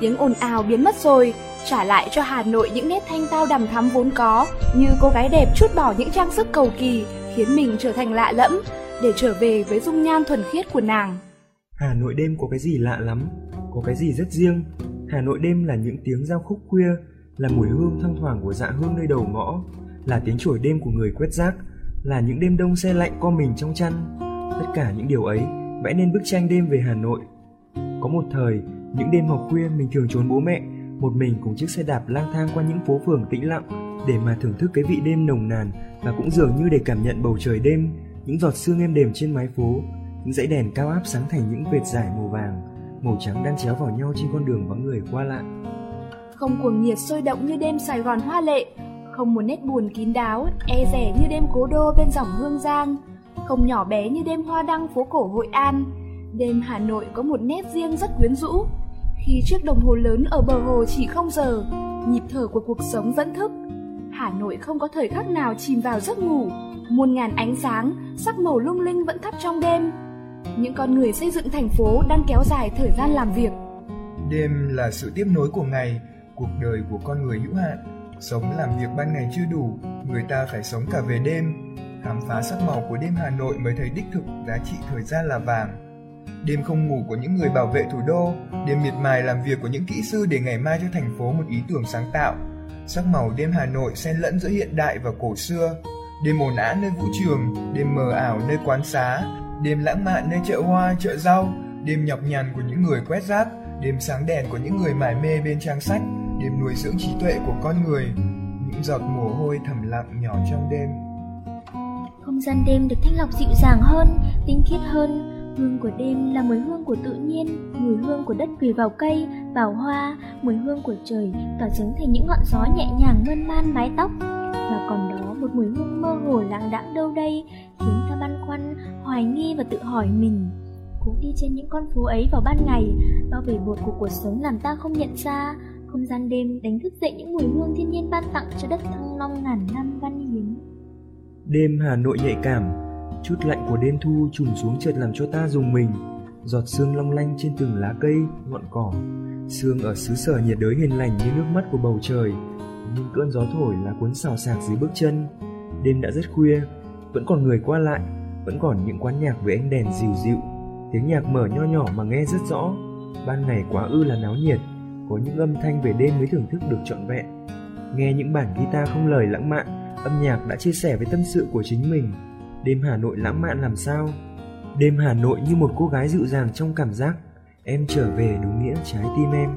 Tiếng ồn ào biến mất rồi, trả lại cho Hà Nội những nét thanh tao đằm thắm vốn có, như cô gái đẹp chút bỏ những trang sức cầu kỳ, khiến mình trở thành lạ lẫm, để trở về với dung nhan thuần khiết của nàng. Hà Nội đêm có cái gì lạ lắm, có cái gì rất riêng. Hà Nội đêm là những tiếng giao khúc khuya, là mùi hương thoang thoảng của dạ hương nơi đầu ngõ, là tiếng chổi đêm của người quét rác, là những đêm đông xe lạnh co mình trong chăn. Tất cả những điều ấy vẽ nên bức tranh đêm về Hà Nội. Có một thời, những đêm học khuya mình thường trốn bố mẹ, một mình cùng chiếc xe đạp lang thang qua những phố phường tĩnh lặng để mà thưởng thức cái vị đêm nồng nàn và cũng dường như để cảm nhận bầu trời đêm, những giọt sương êm đềm trên mái phố, những dãy đèn cao áp sáng thành những vệt dài màu vàng, màu trắng đan chéo vào nhau trên con đường vắng người qua lại. Không cuồng nhiệt sôi động như đêm Sài Gòn hoa lệ, không một nét buồn kín đáo, e rẻ như đêm cố đô bên dòng Hương Giang, không nhỏ bé như đêm hoa đăng phố cổ Hội An. Đêm Hà Nội có một nét riêng rất quyến rũ. Khi chiếc đồng hồ lớn ở bờ hồ chỉ không giờ, nhịp thở của cuộc sống vẫn thức. Hà Nội không có thời khắc nào chìm vào giấc ngủ, muôn ngàn ánh sáng, sắc màu lung linh vẫn thắp trong đêm. Những con người xây dựng thành phố đang kéo dài thời gian làm việc. Đêm là sự tiếp nối của ngày, cuộc đời của con người hữu hạn. Sống làm việc ban ngày chưa đủ, người ta phải sống cả về đêm. Khám phá sắc màu của đêm Hà Nội mới thấy đích thực giá trị thời gian là vàng. Đêm không ngủ của những người bảo vệ thủ đô, đêm miệt mài làm việc của những kỹ sư để ngày mai cho thành phố một ý tưởng sáng tạo. Sắc màu đêm Hà Nội xen lẫn giữa hiện đại và cổ xưa. Đêm ồn ào nơi vũ trường, đêm mờ ảo nơi quán xá, đêm lãng mạn nơi chợ hoa, chợ rau, đêm nhọc nhằn của những người quét rác, đêm sáng đèn của những người mải mê bên trang sách, đêm nuôi dưỡng trí tuệ của con người, những giọt mồ hôi thầm lặng nhỏ trong đêm. Không gian đêm được thanh lọc dịu dàng hơn, tinh khiết hơn. Hương của đêm là mùi hương của tự nhiên, mùi hương của đất quỳ vào cây, vào hoa, mùi hương của trời tỏa chứng thành những ngọn gió nhẹ nhàng mơn man mái tóc. Và còn đó một mùi hương mơ hồ lãng đãng đâu đây, khiến ta băn khoăn, hoài nghi và tự hỏi mình. Cũng đi trên những con phố ấy vào ban ngày, bao bể bột của cuộc sống làm ta không nhận ra, không gian đêm đánh thức dậy những mùi hương thiên nhiên ban tặng cho đất thăng long ngàn năm văn hiến. Đêm Hà Nội nhạy cảm, chút lạnh của đêm thu trùm xuống chợt làm cho ta dùng mình. Giọt sương long lanh trên từng lá cây, ngọn cỏ. Sương ở xứ sở nhiệt đới hiền lành như nước mắt của bầu trời. Nhưng cơn gió thổi là cuốn xào xạc dưới bước chân. Đêm đã rất khuya, vẫn còn người qua lại, vẫn còn những quán nhạc với ánh đèn dịu dịu. Tiếng nhạc mở nho nhỏ mà nghe rất rõ. Ban ngày quá ư là náo nhiệt, có những âm thanh về đêm mới thưởng thức được trọn vẹn. Nghe những bản guitar không lời lãng mạn, âm nhạc đã chia sẻ với tâm sự của chính mình. Đêm Hà Nội lãng mạn làm sao? Đêm Hà Nội như một cô gái dịu dàng trong cảm giác. Em trở về đúng nghĩa trái tim em.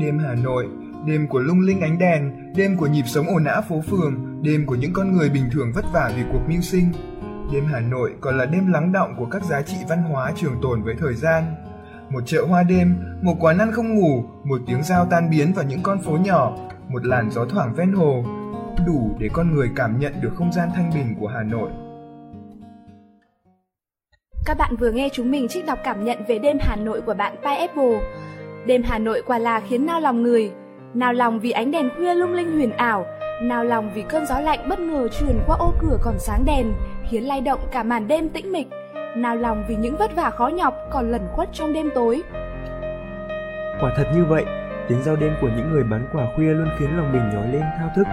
Đêm Hà Nội, đêm của lung linh ánh đèn, đêm của nhịp sống ồn ào phố phường, đêm của những con người bình thường vất vả vì cuộc mưu sinh. Đêm Hà Nội còn là đêm lắng động của các giá trị văn hóa trường tồn với thời gian. Một chợ hoa đêm, một quán ăn không ngủ, một tiếng giao tan biến vào những con phố nhỏ, một làn gió thoảng ven hồ, đủ để con người cảm nhận được không gian thanh bình của Hà Nội. Các bạn vừa nghe chúng mình trích đọc cảm nhận về đêm Hà Nội của bạn Pineapple. Đêm Hà Nội quả là khiến nao lòng người, nao lòng vì ánh đèn khuya lung linh huyền ảo, nao lòng vì cơn gió lạnh bất ngờ truyền qua ô cửa còn sáng đèn, khiến lay động cả màn đêm tĩnh mịch, nao lòng vì những vất vả khó nhọc còn lẩn khuất trong đêm tối. Quả thật như vậy, tiếng giao đêm của những người bán quả khuya luôn khiến lòng mình nhói lên thao thức.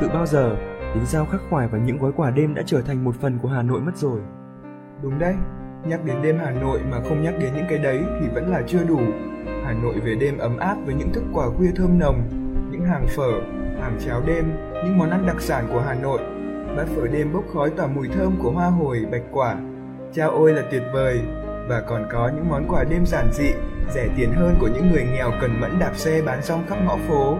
Tự bao giờ, tiếng giao khắc khoải và những gói quả đêm đã trở thành một phần của Hà Nội mất rồi. Đúng đấy, nhắc đến đêm Hà Nội mà không nhắc đến những cái đấy thì vẫn là chưa đủ. Hà Nội về đêm ấm áp với những thức quà khuya thơm nồng, những hàng phở, hàng cháo đêm, những món ăn đặc sản của Hà Nội. Bát phở đêm bốc khói tỏa mùi thơm của hoa hồi, bạch quả. Chao ôi là tuyệt vời, và còn có những món quà đêm giản dị, rẻ tiền hơn của những người nghèo cần mẫn đạp xe bán rong khắp ngõ phố.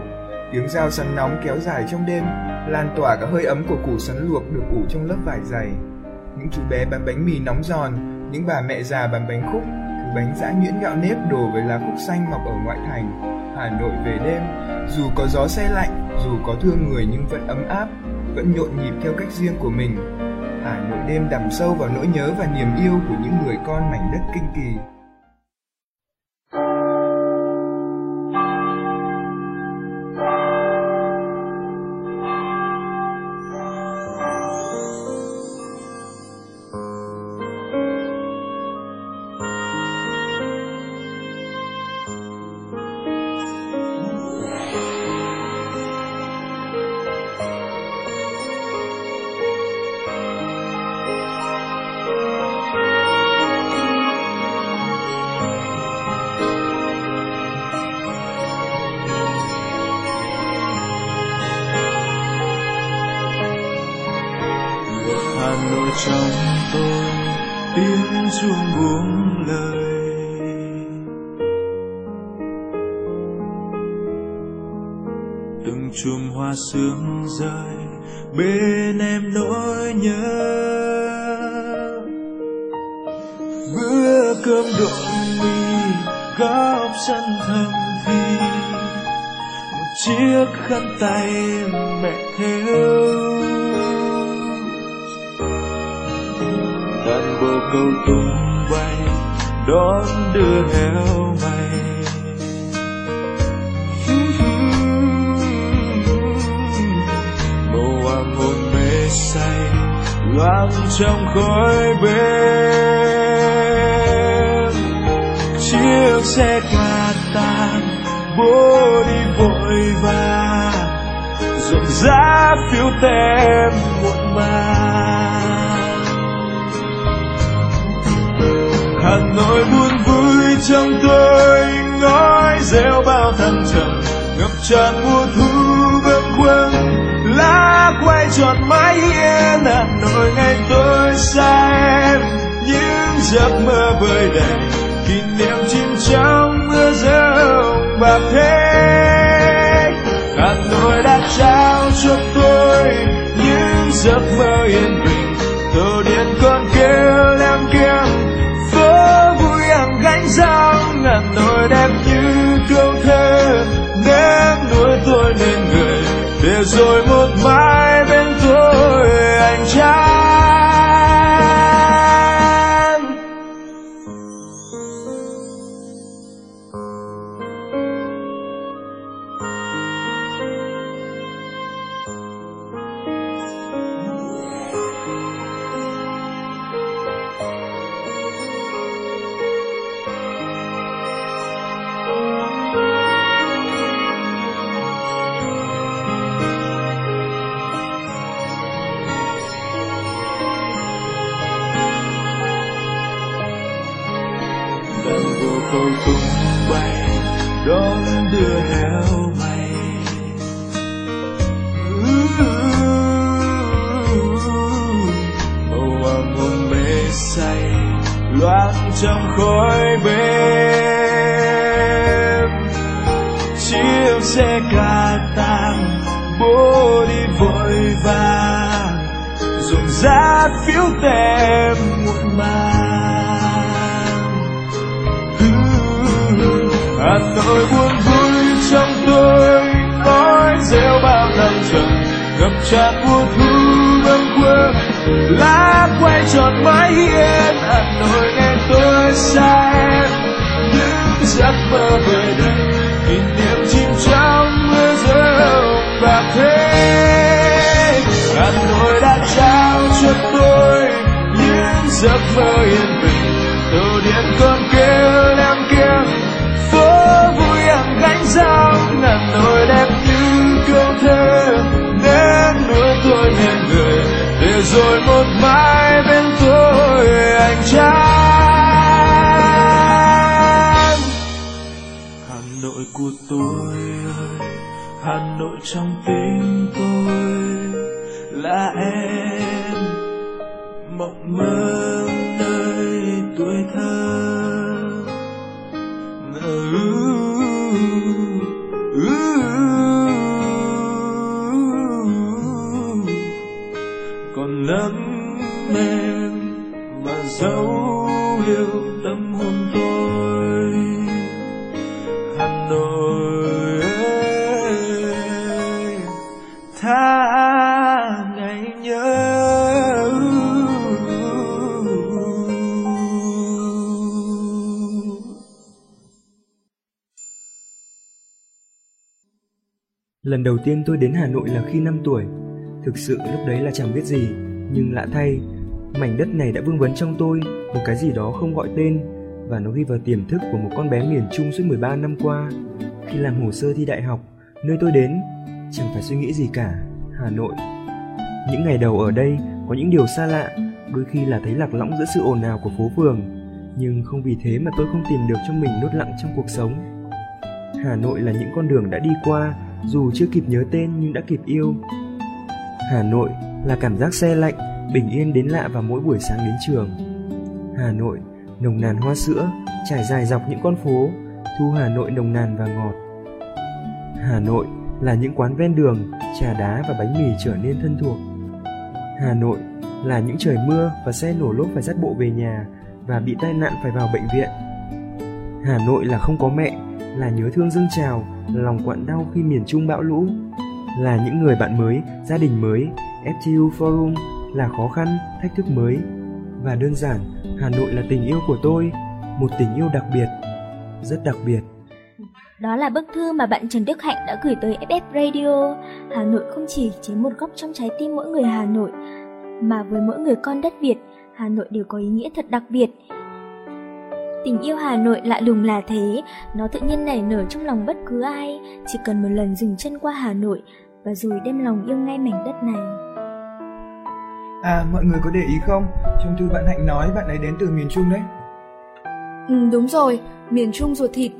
Tiếng dao sắn nóng kéo dài trong đêm, lan tỏa cả hơi ấm của củ sắn luộc được ủ trong lớp vải dày. Những chú bé bán bánh mì nóng giòn, những bà mẹ già bán bánh khúc, thứ bánh giã nhuyễn gạo nếp đổ với lá khúc xanh mọc ở ngoại thành. Hà Nội về đêm, dù có gió xe lạnh, dù có thương người nhưng vẫn ấm áp, vẫn nhộn nhịp theo cách riêng của mình. Hà Nội đêm đằm sâu vào nỗi nhớ và niềm yêu của những người con mảnh đất kinh kỳ. Khóc sân thầm thì một chiếc khăn tay mẹ theo đàn bồ câu tung bay, đón đưa heo mày. Màu hoàng hôn mê say, loang trong khói bếp chiếc xe cà tàng bố đi vội vàng rộn rã phiếu tem muộn màng. Hà nội buồn vui trong tôi ngói rêu bao thăng trầm. Ngập tràn mùa thu vương khuâng, lá quay tròn mái hiên hà nội ngày tôi xa em những giấc mơ vơi đầy, kỷ niệm trong mưa rông và thế. Hà nội đã trao cho tôi những giấc mơ yên bình. Tổ điện còn kêu leng kiếm phố vui hàng gánh rau. Hà nội đẹp như câu thơ nếm nuôi tôi nên người. Để rồi một mai vô tung bay, đón đưa heo mày. Màu hoàng hôn mê say loáng trong khói bếp. Chiếc xe ca tang, bố đi vội vàng rộn rã phiếu tem muộn màng. Hà Nội buồn vui trong tôi nói rêu bao năm trầm ngập tràn mùa thu bâng quên lá quay tròn mái hiên. Hà Nội nghe tôi xa em những giấc mơ về đây. Kỷ niệm chìm trong mưa rơi và thế. Hà Nội đã trao cho tôi, những giấc mơ yên bình. Tàu điện còn kêu em hàng ngàn nỗi đẹp như câu thơ nên nuôi tôi nên người. Để rồi một mai bên tôi anh chán. Hà nội của tôi ơi, hà nội trong tim tôi là em. Mộng mơ Lần đầu tiên tôi đến Hà Nội là khi 5 tuổi. Thực sự lúc đấy là chẳng biết gì, nhưng lạ thay, mảnh đất này đã vương vấn trong tôi một cái gì đó không gọi tên và nó ghi vào tiềm thức của một con bé miền Trung suốt 13 năm qua. Khi làm hồ sơ thi đại học, nơi tôi đến, chẳng phải suy nghĩ gì cả, Hà Nội. Những ngày đầu ở đây có những điều xa lạ, đôi khi là thấy lạc lõng giữa sự ồn ào của phố phường, nhưng không vì thế mà tôi không tìm được cho mình nốt lặng trong cuộc sống. Hà Nội là những con đường đã đi qua, dù chưa kịp nhớ tên nhưng đã kịp yêu. Hà Nội là cảm giác xe lạnh bình yên đến lạ vào mỗi buổi sáng đến trường. Hà Nội, nồng nàn hoa sữa, trải dài dọc những con phố, thu Hà Nội nồng nàn và ngọt. Hà Nội là những quán ven đường, trà đá và bánh mì trở nên thân thuộc. Hà Nội là những trời mưa và xe nổ lốp phải dắt bộ về nhà và bị tai nạn phải vào bệnh viện. Hà Nội là không có mẹ, là nhớ thương dâng trào, lòng quặn đau khi miền Trung bão lũ, là những người bạn mới, gia đình mới, FTU Forum là khó khăn, thách thức mới. Và đơn giản, Hà Nội là tình yêu của tôi, một tình yêu đặc biệt, rất đặc biệt. Đó là bức thư mà bạn Trần Đức Hạnh đã gửi tới FF Radio. Hà Nội không chỉ chiếm một góc trong trái tim mỗi người Hà Nội, mà với mỗi người con đất Việt, Hà Nội đều có ý nghĩa thật đặc biệt. Tình yêu Hà Nội lạ lùng là thế, nó tự nhiên nảy nở trong lòng bất cứ ai, chỉ cần một lần dừng chân qua Hà Nội và rồi đem lòng yêu ngay mảnh đất này. À, mọi người có để ý không? Trong thư bạn Hạnh nói bạn ấy đến từ miền Trung đấy. Ừ, đúng rồi, miền Trung ruột thịt.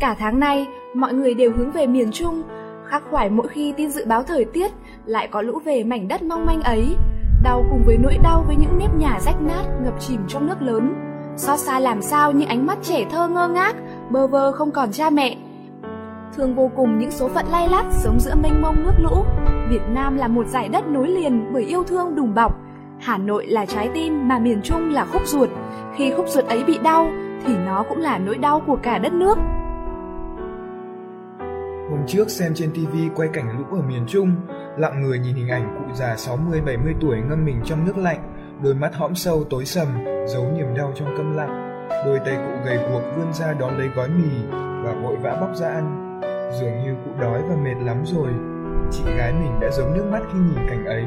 Cả tháng nay, mọi người đều hướng về miền Trung, khắc khoải mỗi khi tin dự báo thời tiết lại có lũ về mảnh đất mong manh ấy. Đau cùng với nỗi đau với những nếp nhà rách nát ngập chìm trong nước lớn. Xót xa làm sao những ánh mắt trẻ thơ ngơ ngác, bơ vơ không còn cha mẹ. Thương vô cùng những số phận lay lắt sống giữa mênh mông nước lũ. Việt Nam là một giải đất nối liền bởi yêu thương đùm bọc. Hà Nội là trái tim mà miền Trung là khúc ruột. Khi khúc ruột ấy bị đau thì nó cũng là nỗi đau của cả đất nước. Hôm trước xem trên TV quay cảnh lũ ở miền Trung, lặng người nhìn hình ảnh cụ già 60-70 tuổi ngâm mình trong nước lạnh, đôi mắt hõm sâu tối sầm, giấu niềm đau trong câm lặng. Đôi tay cụ gầy guộc vươn ra đón lấy gói mì và vội vã bóc ra ăn. Dường như cụ đói và mệt lắm rồi. Chị gái mình đã giấu nước mắt khi nhìn cảnh ấy,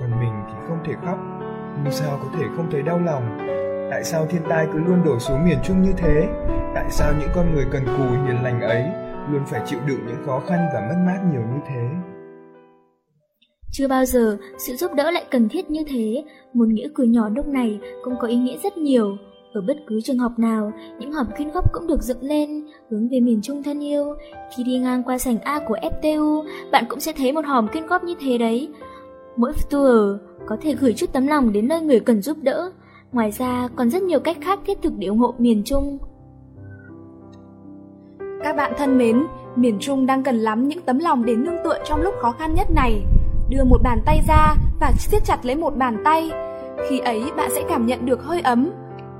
còn mình thì không thể khóc. Nhưng sao có thể không thấy đau lòng? Tại sao thiên tai cứ luôn đổ xuống miền Trung như thế? Tại sao những con người cần cù hiền lành ấy luôn phải chịu đựng những khó khăn và mất mát nhiều như thế? Chưa bao giờ sự giúp đỡ lại cần thiết như thế, một nghĩa cử nhỏ lúc này cũng có ý nghĩa rất nhiều. Ở bất cứ trường học nào, những hòm quyên góp cũng được dựng lên, hướng về miền Trung thân yêu. Khi đi ngang qua sảnh A của FTU, bạn cũng sẽ thấy một hòm quyên góp như thế đấy. Mỗi tour có thể gửi chút tấm lòng đến nơi người cần giúp đỡ. Ngoài ra, còn rất nhiều cách khác thiết thực để ủng hộ miền Trung. Các bạn thân mến, miền Trung đang cần lắm những tấm lòng để nương tựa trong lúc khó khăn nhất này. Đưa một bàn tay ra và siết chặt lấy một bàn tay. Khi ấy bạn sẽ cảm nhận được hơi ấm.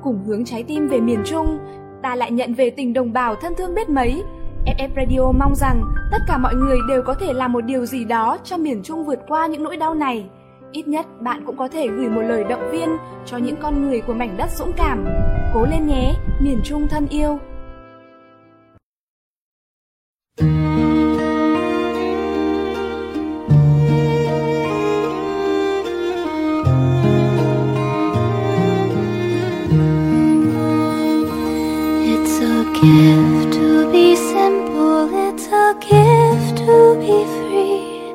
Cùng hướng trái tim về miền Trung, ta lại nhận về tình đồng bào thân thương biết mấy. FF Radio mong rằng tất cả mọi người đều có thể làm một điều gì đó cho miền Trung vượt qua những nỗi đau này. Ít nhất bạn cũng có thể gửi một lời động viên cho những con người của mảnh đất dũng cảm. Cố lên nhé, miền Trung thân yêu. Gift to be simple, it's a gift to be free,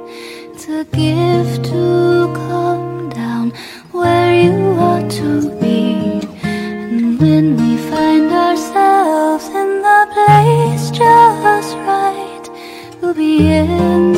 it's a gift to come down where you ought to be. And when we find ourselves in the place just right, we'll be in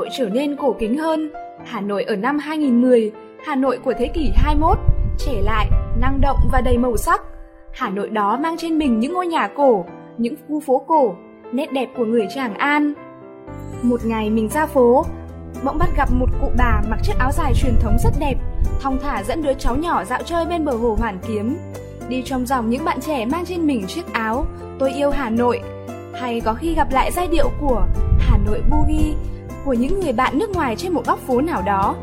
Nội trở nên cổ kính hơn, Hà Nội ở năm 2010, Hà Nội của thế kỷ 21, trẻ lại, năng động và đầy màu sắc. Hà Nội đó mang trên mình những ngôi nhà cổ, những khu phố cổ, nét đẹp của người Tràng An. Một ngày mình ra phố, bỗng bắt gặp một cụ bà mặc chiếc áo dài truyền thống rất đẹp, thong thả dẫn đứa cháu nhỏ dạo chơi bên bờ hồ Hoàn Kiếm. Đi trong dòng những bạn trẻ mang trên mình chiếc áo Tôi yêu Hà Nội hay có khi gặp lại giai điệu của Hà Nội Boogie của những người bạn nước ngoài trên một góc phố nào đó.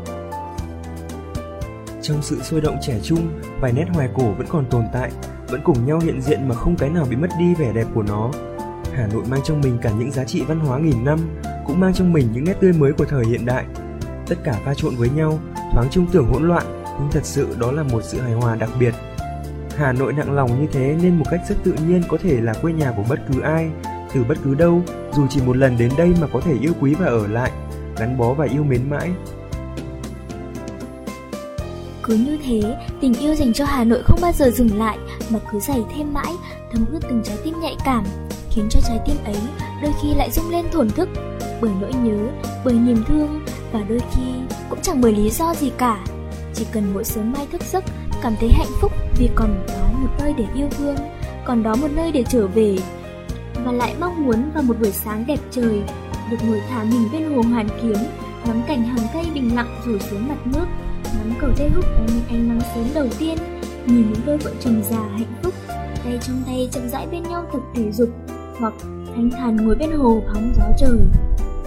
Trong sự sôi động trẻ trung, vài nét hoài cổ vẫn còn tồn tại, vẫn cùng nhau hiện diện mà không cái nào bị mất đi vẻ đẹp của nó. Hà Nội mang trong mình cả những giá trị văn hóa nghìn năm, cũng mang trong mình những nét tươi mới của thời hiện đại. Tất cả pha trộn với nhau, thoáng trông tưởng hỗn loạn, nhưng thật sự đó là một sự hài hòa đặc biệt. Hà Nội nặng lòng như thế nên một cách rất tự nhiên có thể là quê nhà của bất cứ ai, từ bất cứ đâu, dù chỉ một lần đến đây mà có thể yêu quý và ở lại, gắn bó và yêu mến mãi. Cứ như thế, tình yêu dành cho Hà Nội không bao giờ dừng lại mà cứ dày thêm mãi, thấm ướt từng trái tim nhạy cảm, khiến cho trái tim ấy đôi khi lại rung lên thổn thức bởi nỗi nhớ, bởi niềm thương và đôi khi cũng chẳng bởi lý do gì cả. Chỉ cần mỗi sớm mai thức giấc, cảm thấy hạnh phúc vì còn đó một nơi để yêu thương, còn đó một nơi để trở về. Và lại mong muốn vào một buổi sáng đẹp trời, được ngồi thả mình bên hồ Hoàn Kiếm, ngắm cảnh hàng cây bình lặng rủ xuống mặt nước, ngắm cầu tây húc đón những ánh nắng sớm đầu tiên, nhìn những đôi vợ chồng già hạnh phúc, tay trong tay chậm rãi bên nhau thực thể dục, hoặc thanh thản ngồi bên hồ hóng gió trời.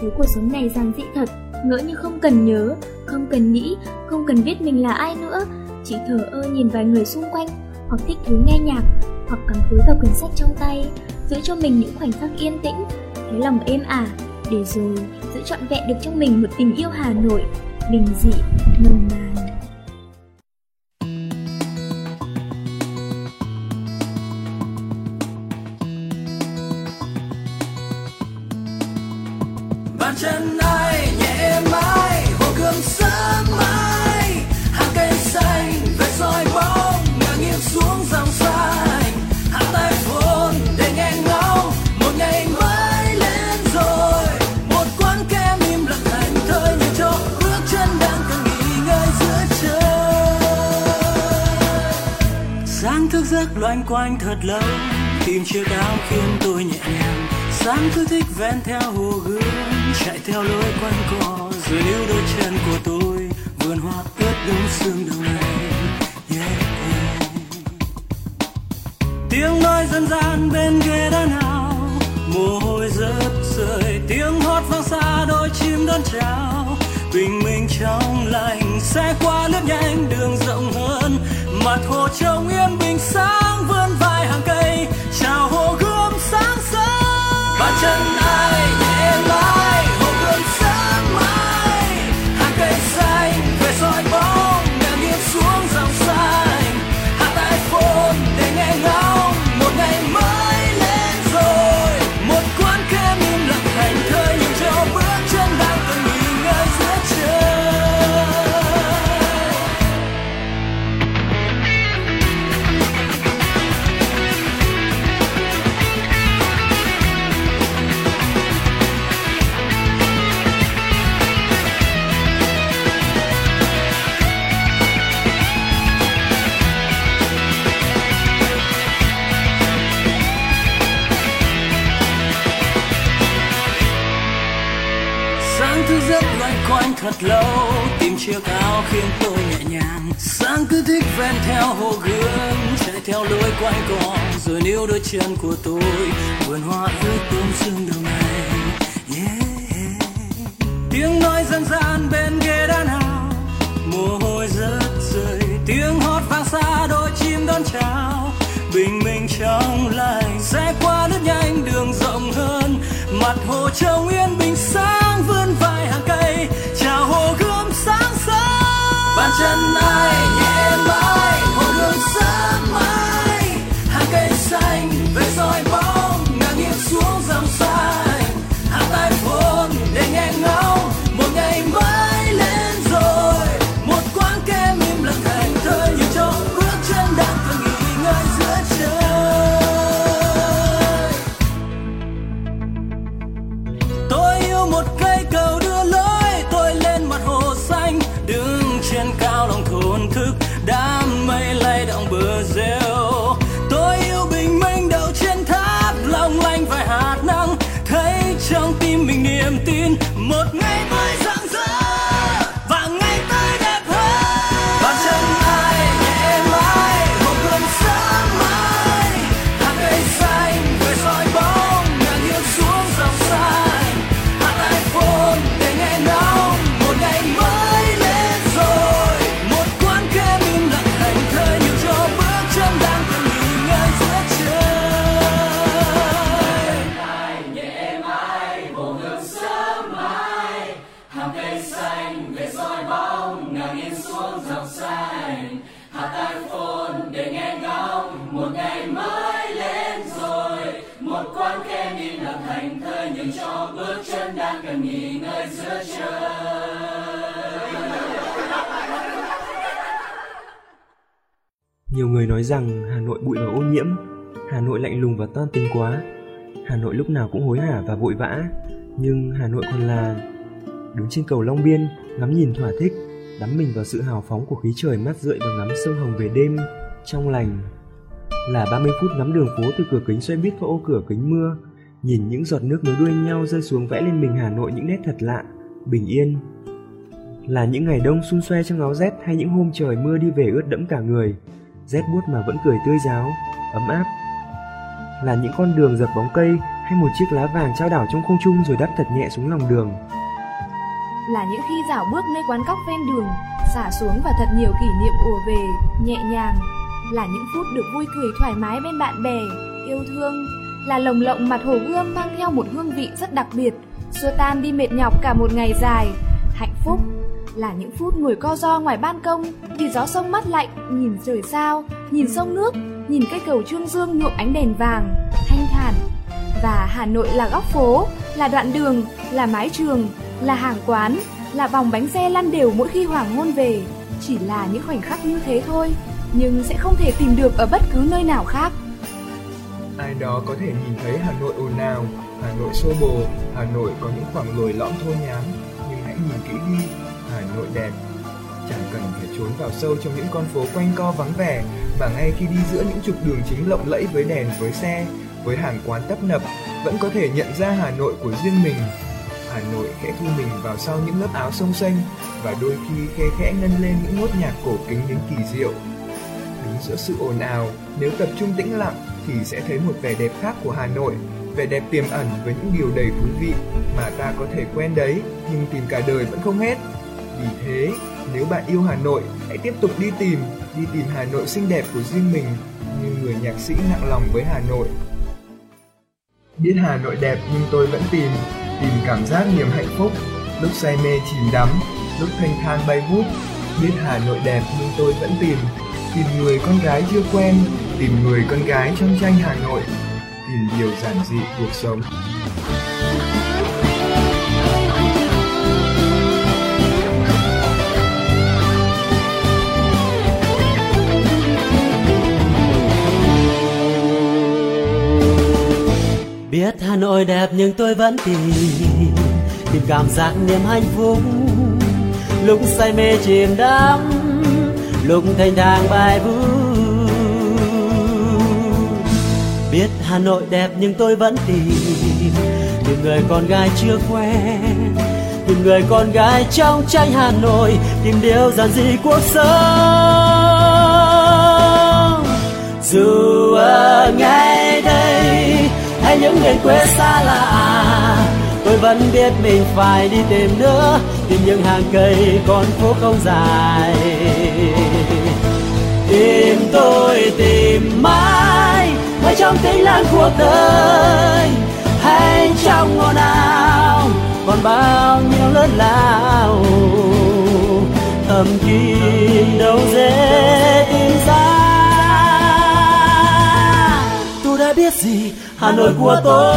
Thấy cuộc sống này giản dị thật, ngỡ như không cần nhớ, không cần nghĩ, không cần biết mình là ai nữa, chỉ thờ ơ nhìn vài người xung quanh, hoặc thích thú nghe nhạc, hoặc cắm cúi vào quyển sách trong tay, giữ cho mình những khoảnh khắc yên tĩnh, thấy lòng êm ả, để rồi giữ trọn vẹn được trong mình một tình yêu Hà Nội, bình dị, nồng nàn. Anh thật lâu. Tìm chiếc áo khiến tôi nhẹ nhàng. Sáng cứ thích ven theo hồ gươm chạy theo lối quanh co. Rồi níu đôi chân của tôi vườn hoa ướt đúng sương đầu này. Yeah, yeah. tiếng nói dân gian bên ghế đá nào? Mồ hôi rớt rơi tiếng hót vang xa đôi chim đón chào. Bình minh trong lành sẽ qua lướt nhanh đường rộng hơn. Mặt hồ trông yên bình sáng vươn vai hàng cây chào hồ gươm sáng sớm. Bàn chân ai nhẹ mãi khiến tôi nhẹ nhàng. Sáng cứ thích ven theo hồ gươm, chạy theo lối quanh co rồi níu đôi chân của tôi, vườn hoa ướt tôm sương đầu ngày yeah. tiếng nói dân gian bên ghế đá nào mồ hôi rớt rơi, tiếng hót vang xa đôi chim đón chào. Bình minh trong lành, sẽ qua lướt nhanh, đường rộng hơn. Mặt hồ trông yên bình sáng vươn vài hàng cây. Chào hồ bàn chân ai nhẹ mãi hồ hương sáng mãi hàng cây xanh, về soi bóng. Nhiều người nói rằng Hà Nội bụi và ô nhiễm, Hà Nội lạnh lùng và toan tính quá, Hà Nội lúc nào cũng hối hả và vội vã, nhưng Hà Nội còn là đứng trên cầu Long Biên, ngắm nhìn thỏa thích, đắm mình vào sự hào phóng của khí trời mát rượi và ngắm sông Hồng về đêm trong lành. Là 30 phút ngắm đường phố từ cửa kính xoay buýt qua ô cửa kính mưa, nhìn những giọt nước nối đuôi nhau rơi xuống vẽ lên mình Hà Nội những nét thật lạ, bình yên. Là những ngày đông xun xoe trong áo rét hay những hôm trời mưa đi về ướt đẫm cả người, rét buốt mà vẫn cười tươi ráo, ấm áp. Là những con đường dập bóng cây hay một chiếc lá vàng trao đảo trong không trung rồi đắp thật nhẹ xuống lòng đường. là những khi dạo bước nơi quán cóc ven đường xả xuống và thật nhiều kỷ niệm ùa về nhẹ nhàng là những phút được vui cười thoải mái bên bạn bè yêu thương là lồng lộng mặt hồ gươm mang theo một hương vị rất đặc biệt xua tan đi mệt nhọc cả một ngày dài hạnh phúc là những phút ngồi co ro ngoài ban công vì gió sông mát lạnh nhìn trời sao nhìn sông nước nhìn cây cầu trương dương nhuộm ánh đèn vàng thanh thản và Hà Nội là góc phố, là đoạn đường, là mái trường, là hàng quán, là vòng bánh xe lăn đều mỗi khi hoàng hôn về. Chỉ là những khoảnh khắc như thế thôi, nhưng sẽ không thể tìm được ở bất cứ nơi nào khác. Ai đó có thể nhìn thấy Hà Nội ồn ào, Hà Nội xô bồ, Hà Nội có những khoảng lồi lõm thô nhám, nhưng hãy nhìn kỹ đi, Nội đẹp. Chẳng cần phải trốn vào sâu trong những con phố quanh co vắng vẻ, mà ngay khi đi giữa những trục đường chính lộng lẫy với đèn với xe, với hàng quán tấp nập, vẫn có thể nhận ra Hà Nội của riêng mình. Hà Nội khẽ thu mình vào sau những lớp áo sông xanh và đôi khi khe khẽ ngân lên những nốt nhạc cổ kính đến kỳ diệu. Đứng giữa sự ồn ào, nếu tập trung tĩnh lặng thì sẽ thấy một vẻ đẹp khác của Hà Nội, vẻ đẹp tiềm ẩn với những điều đầy thú vị mà ta có thể quen đấy nhưng tìm cả đời vẫn không hết. Vì thế, nếu bạn yêu Hà Nội, hãy tiếp tục đi tìm, đi tìm Hà Nội xinh đẹp của riêng mình như người nhạc sĩ nặng lòng với Hà Nội. Biết Hà Nội đẹp nhưng tôi vẫn tìm, tìm cảm giác niềm hạnh phúc, lúc say mê chìm đắm, lúc thanh thang bay vút. Biết Hà Nội đẹp nhưng tôi vẫn tìm, tìm người con gái chưa quen, tìm người con gái trong tranh Hà Nội, tìm điều giản dị cuộc sống. Biết Hà Nội đẹp nhưng tôi vẫn tìm Tìm cảm giác niềm hạnh phúc. Lúc say mê chìm đắm, Lúc thanh thang bài vũ Biết Hà Nội đẹp nhưng tôi vẫn tìm Tìm người con gái chưa quen. Tìm người con gái trong tranh Hà Nội, tìm điều giản dị cuộc sống. Dù ở ngay hay những người quê xa lạ. Tôi vẫn biết mình phải đi tìm nữa tìm những hàng cây con phố không dài. Tìm tôi tìm mãi mãi trong tĩnh lặng cuộc đời hay trong ngọn nào, còn bao nhiêu lớn lao. Thầm kín đâu dễ tìm ra đã biết gì, hà nội của tôi.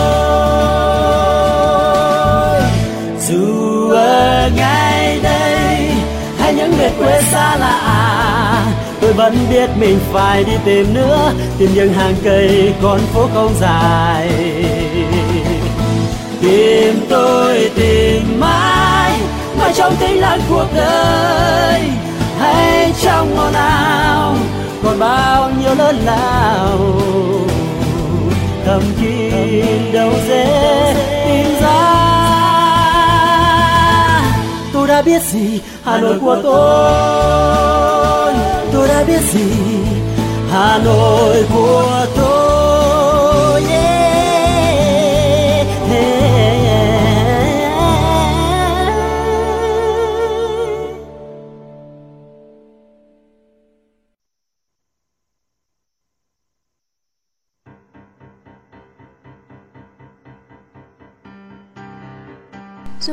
Dù ở ngay đây, hay những người quê xa lạ, tôi vẫn biết mình phải đi tìm nữa, tìm những hàng cây con phố không dài. Tìm tôi, tìm mãi mà trong tĩnh lặng cuộc đời. Hay trong ngọn nào còn bao nhiêu lớn lao thầm kín đâu dễ tìm ra. Tôi đã biết gì, hà nội của tôi. Tôi đã biết gì, hà nội của tôi.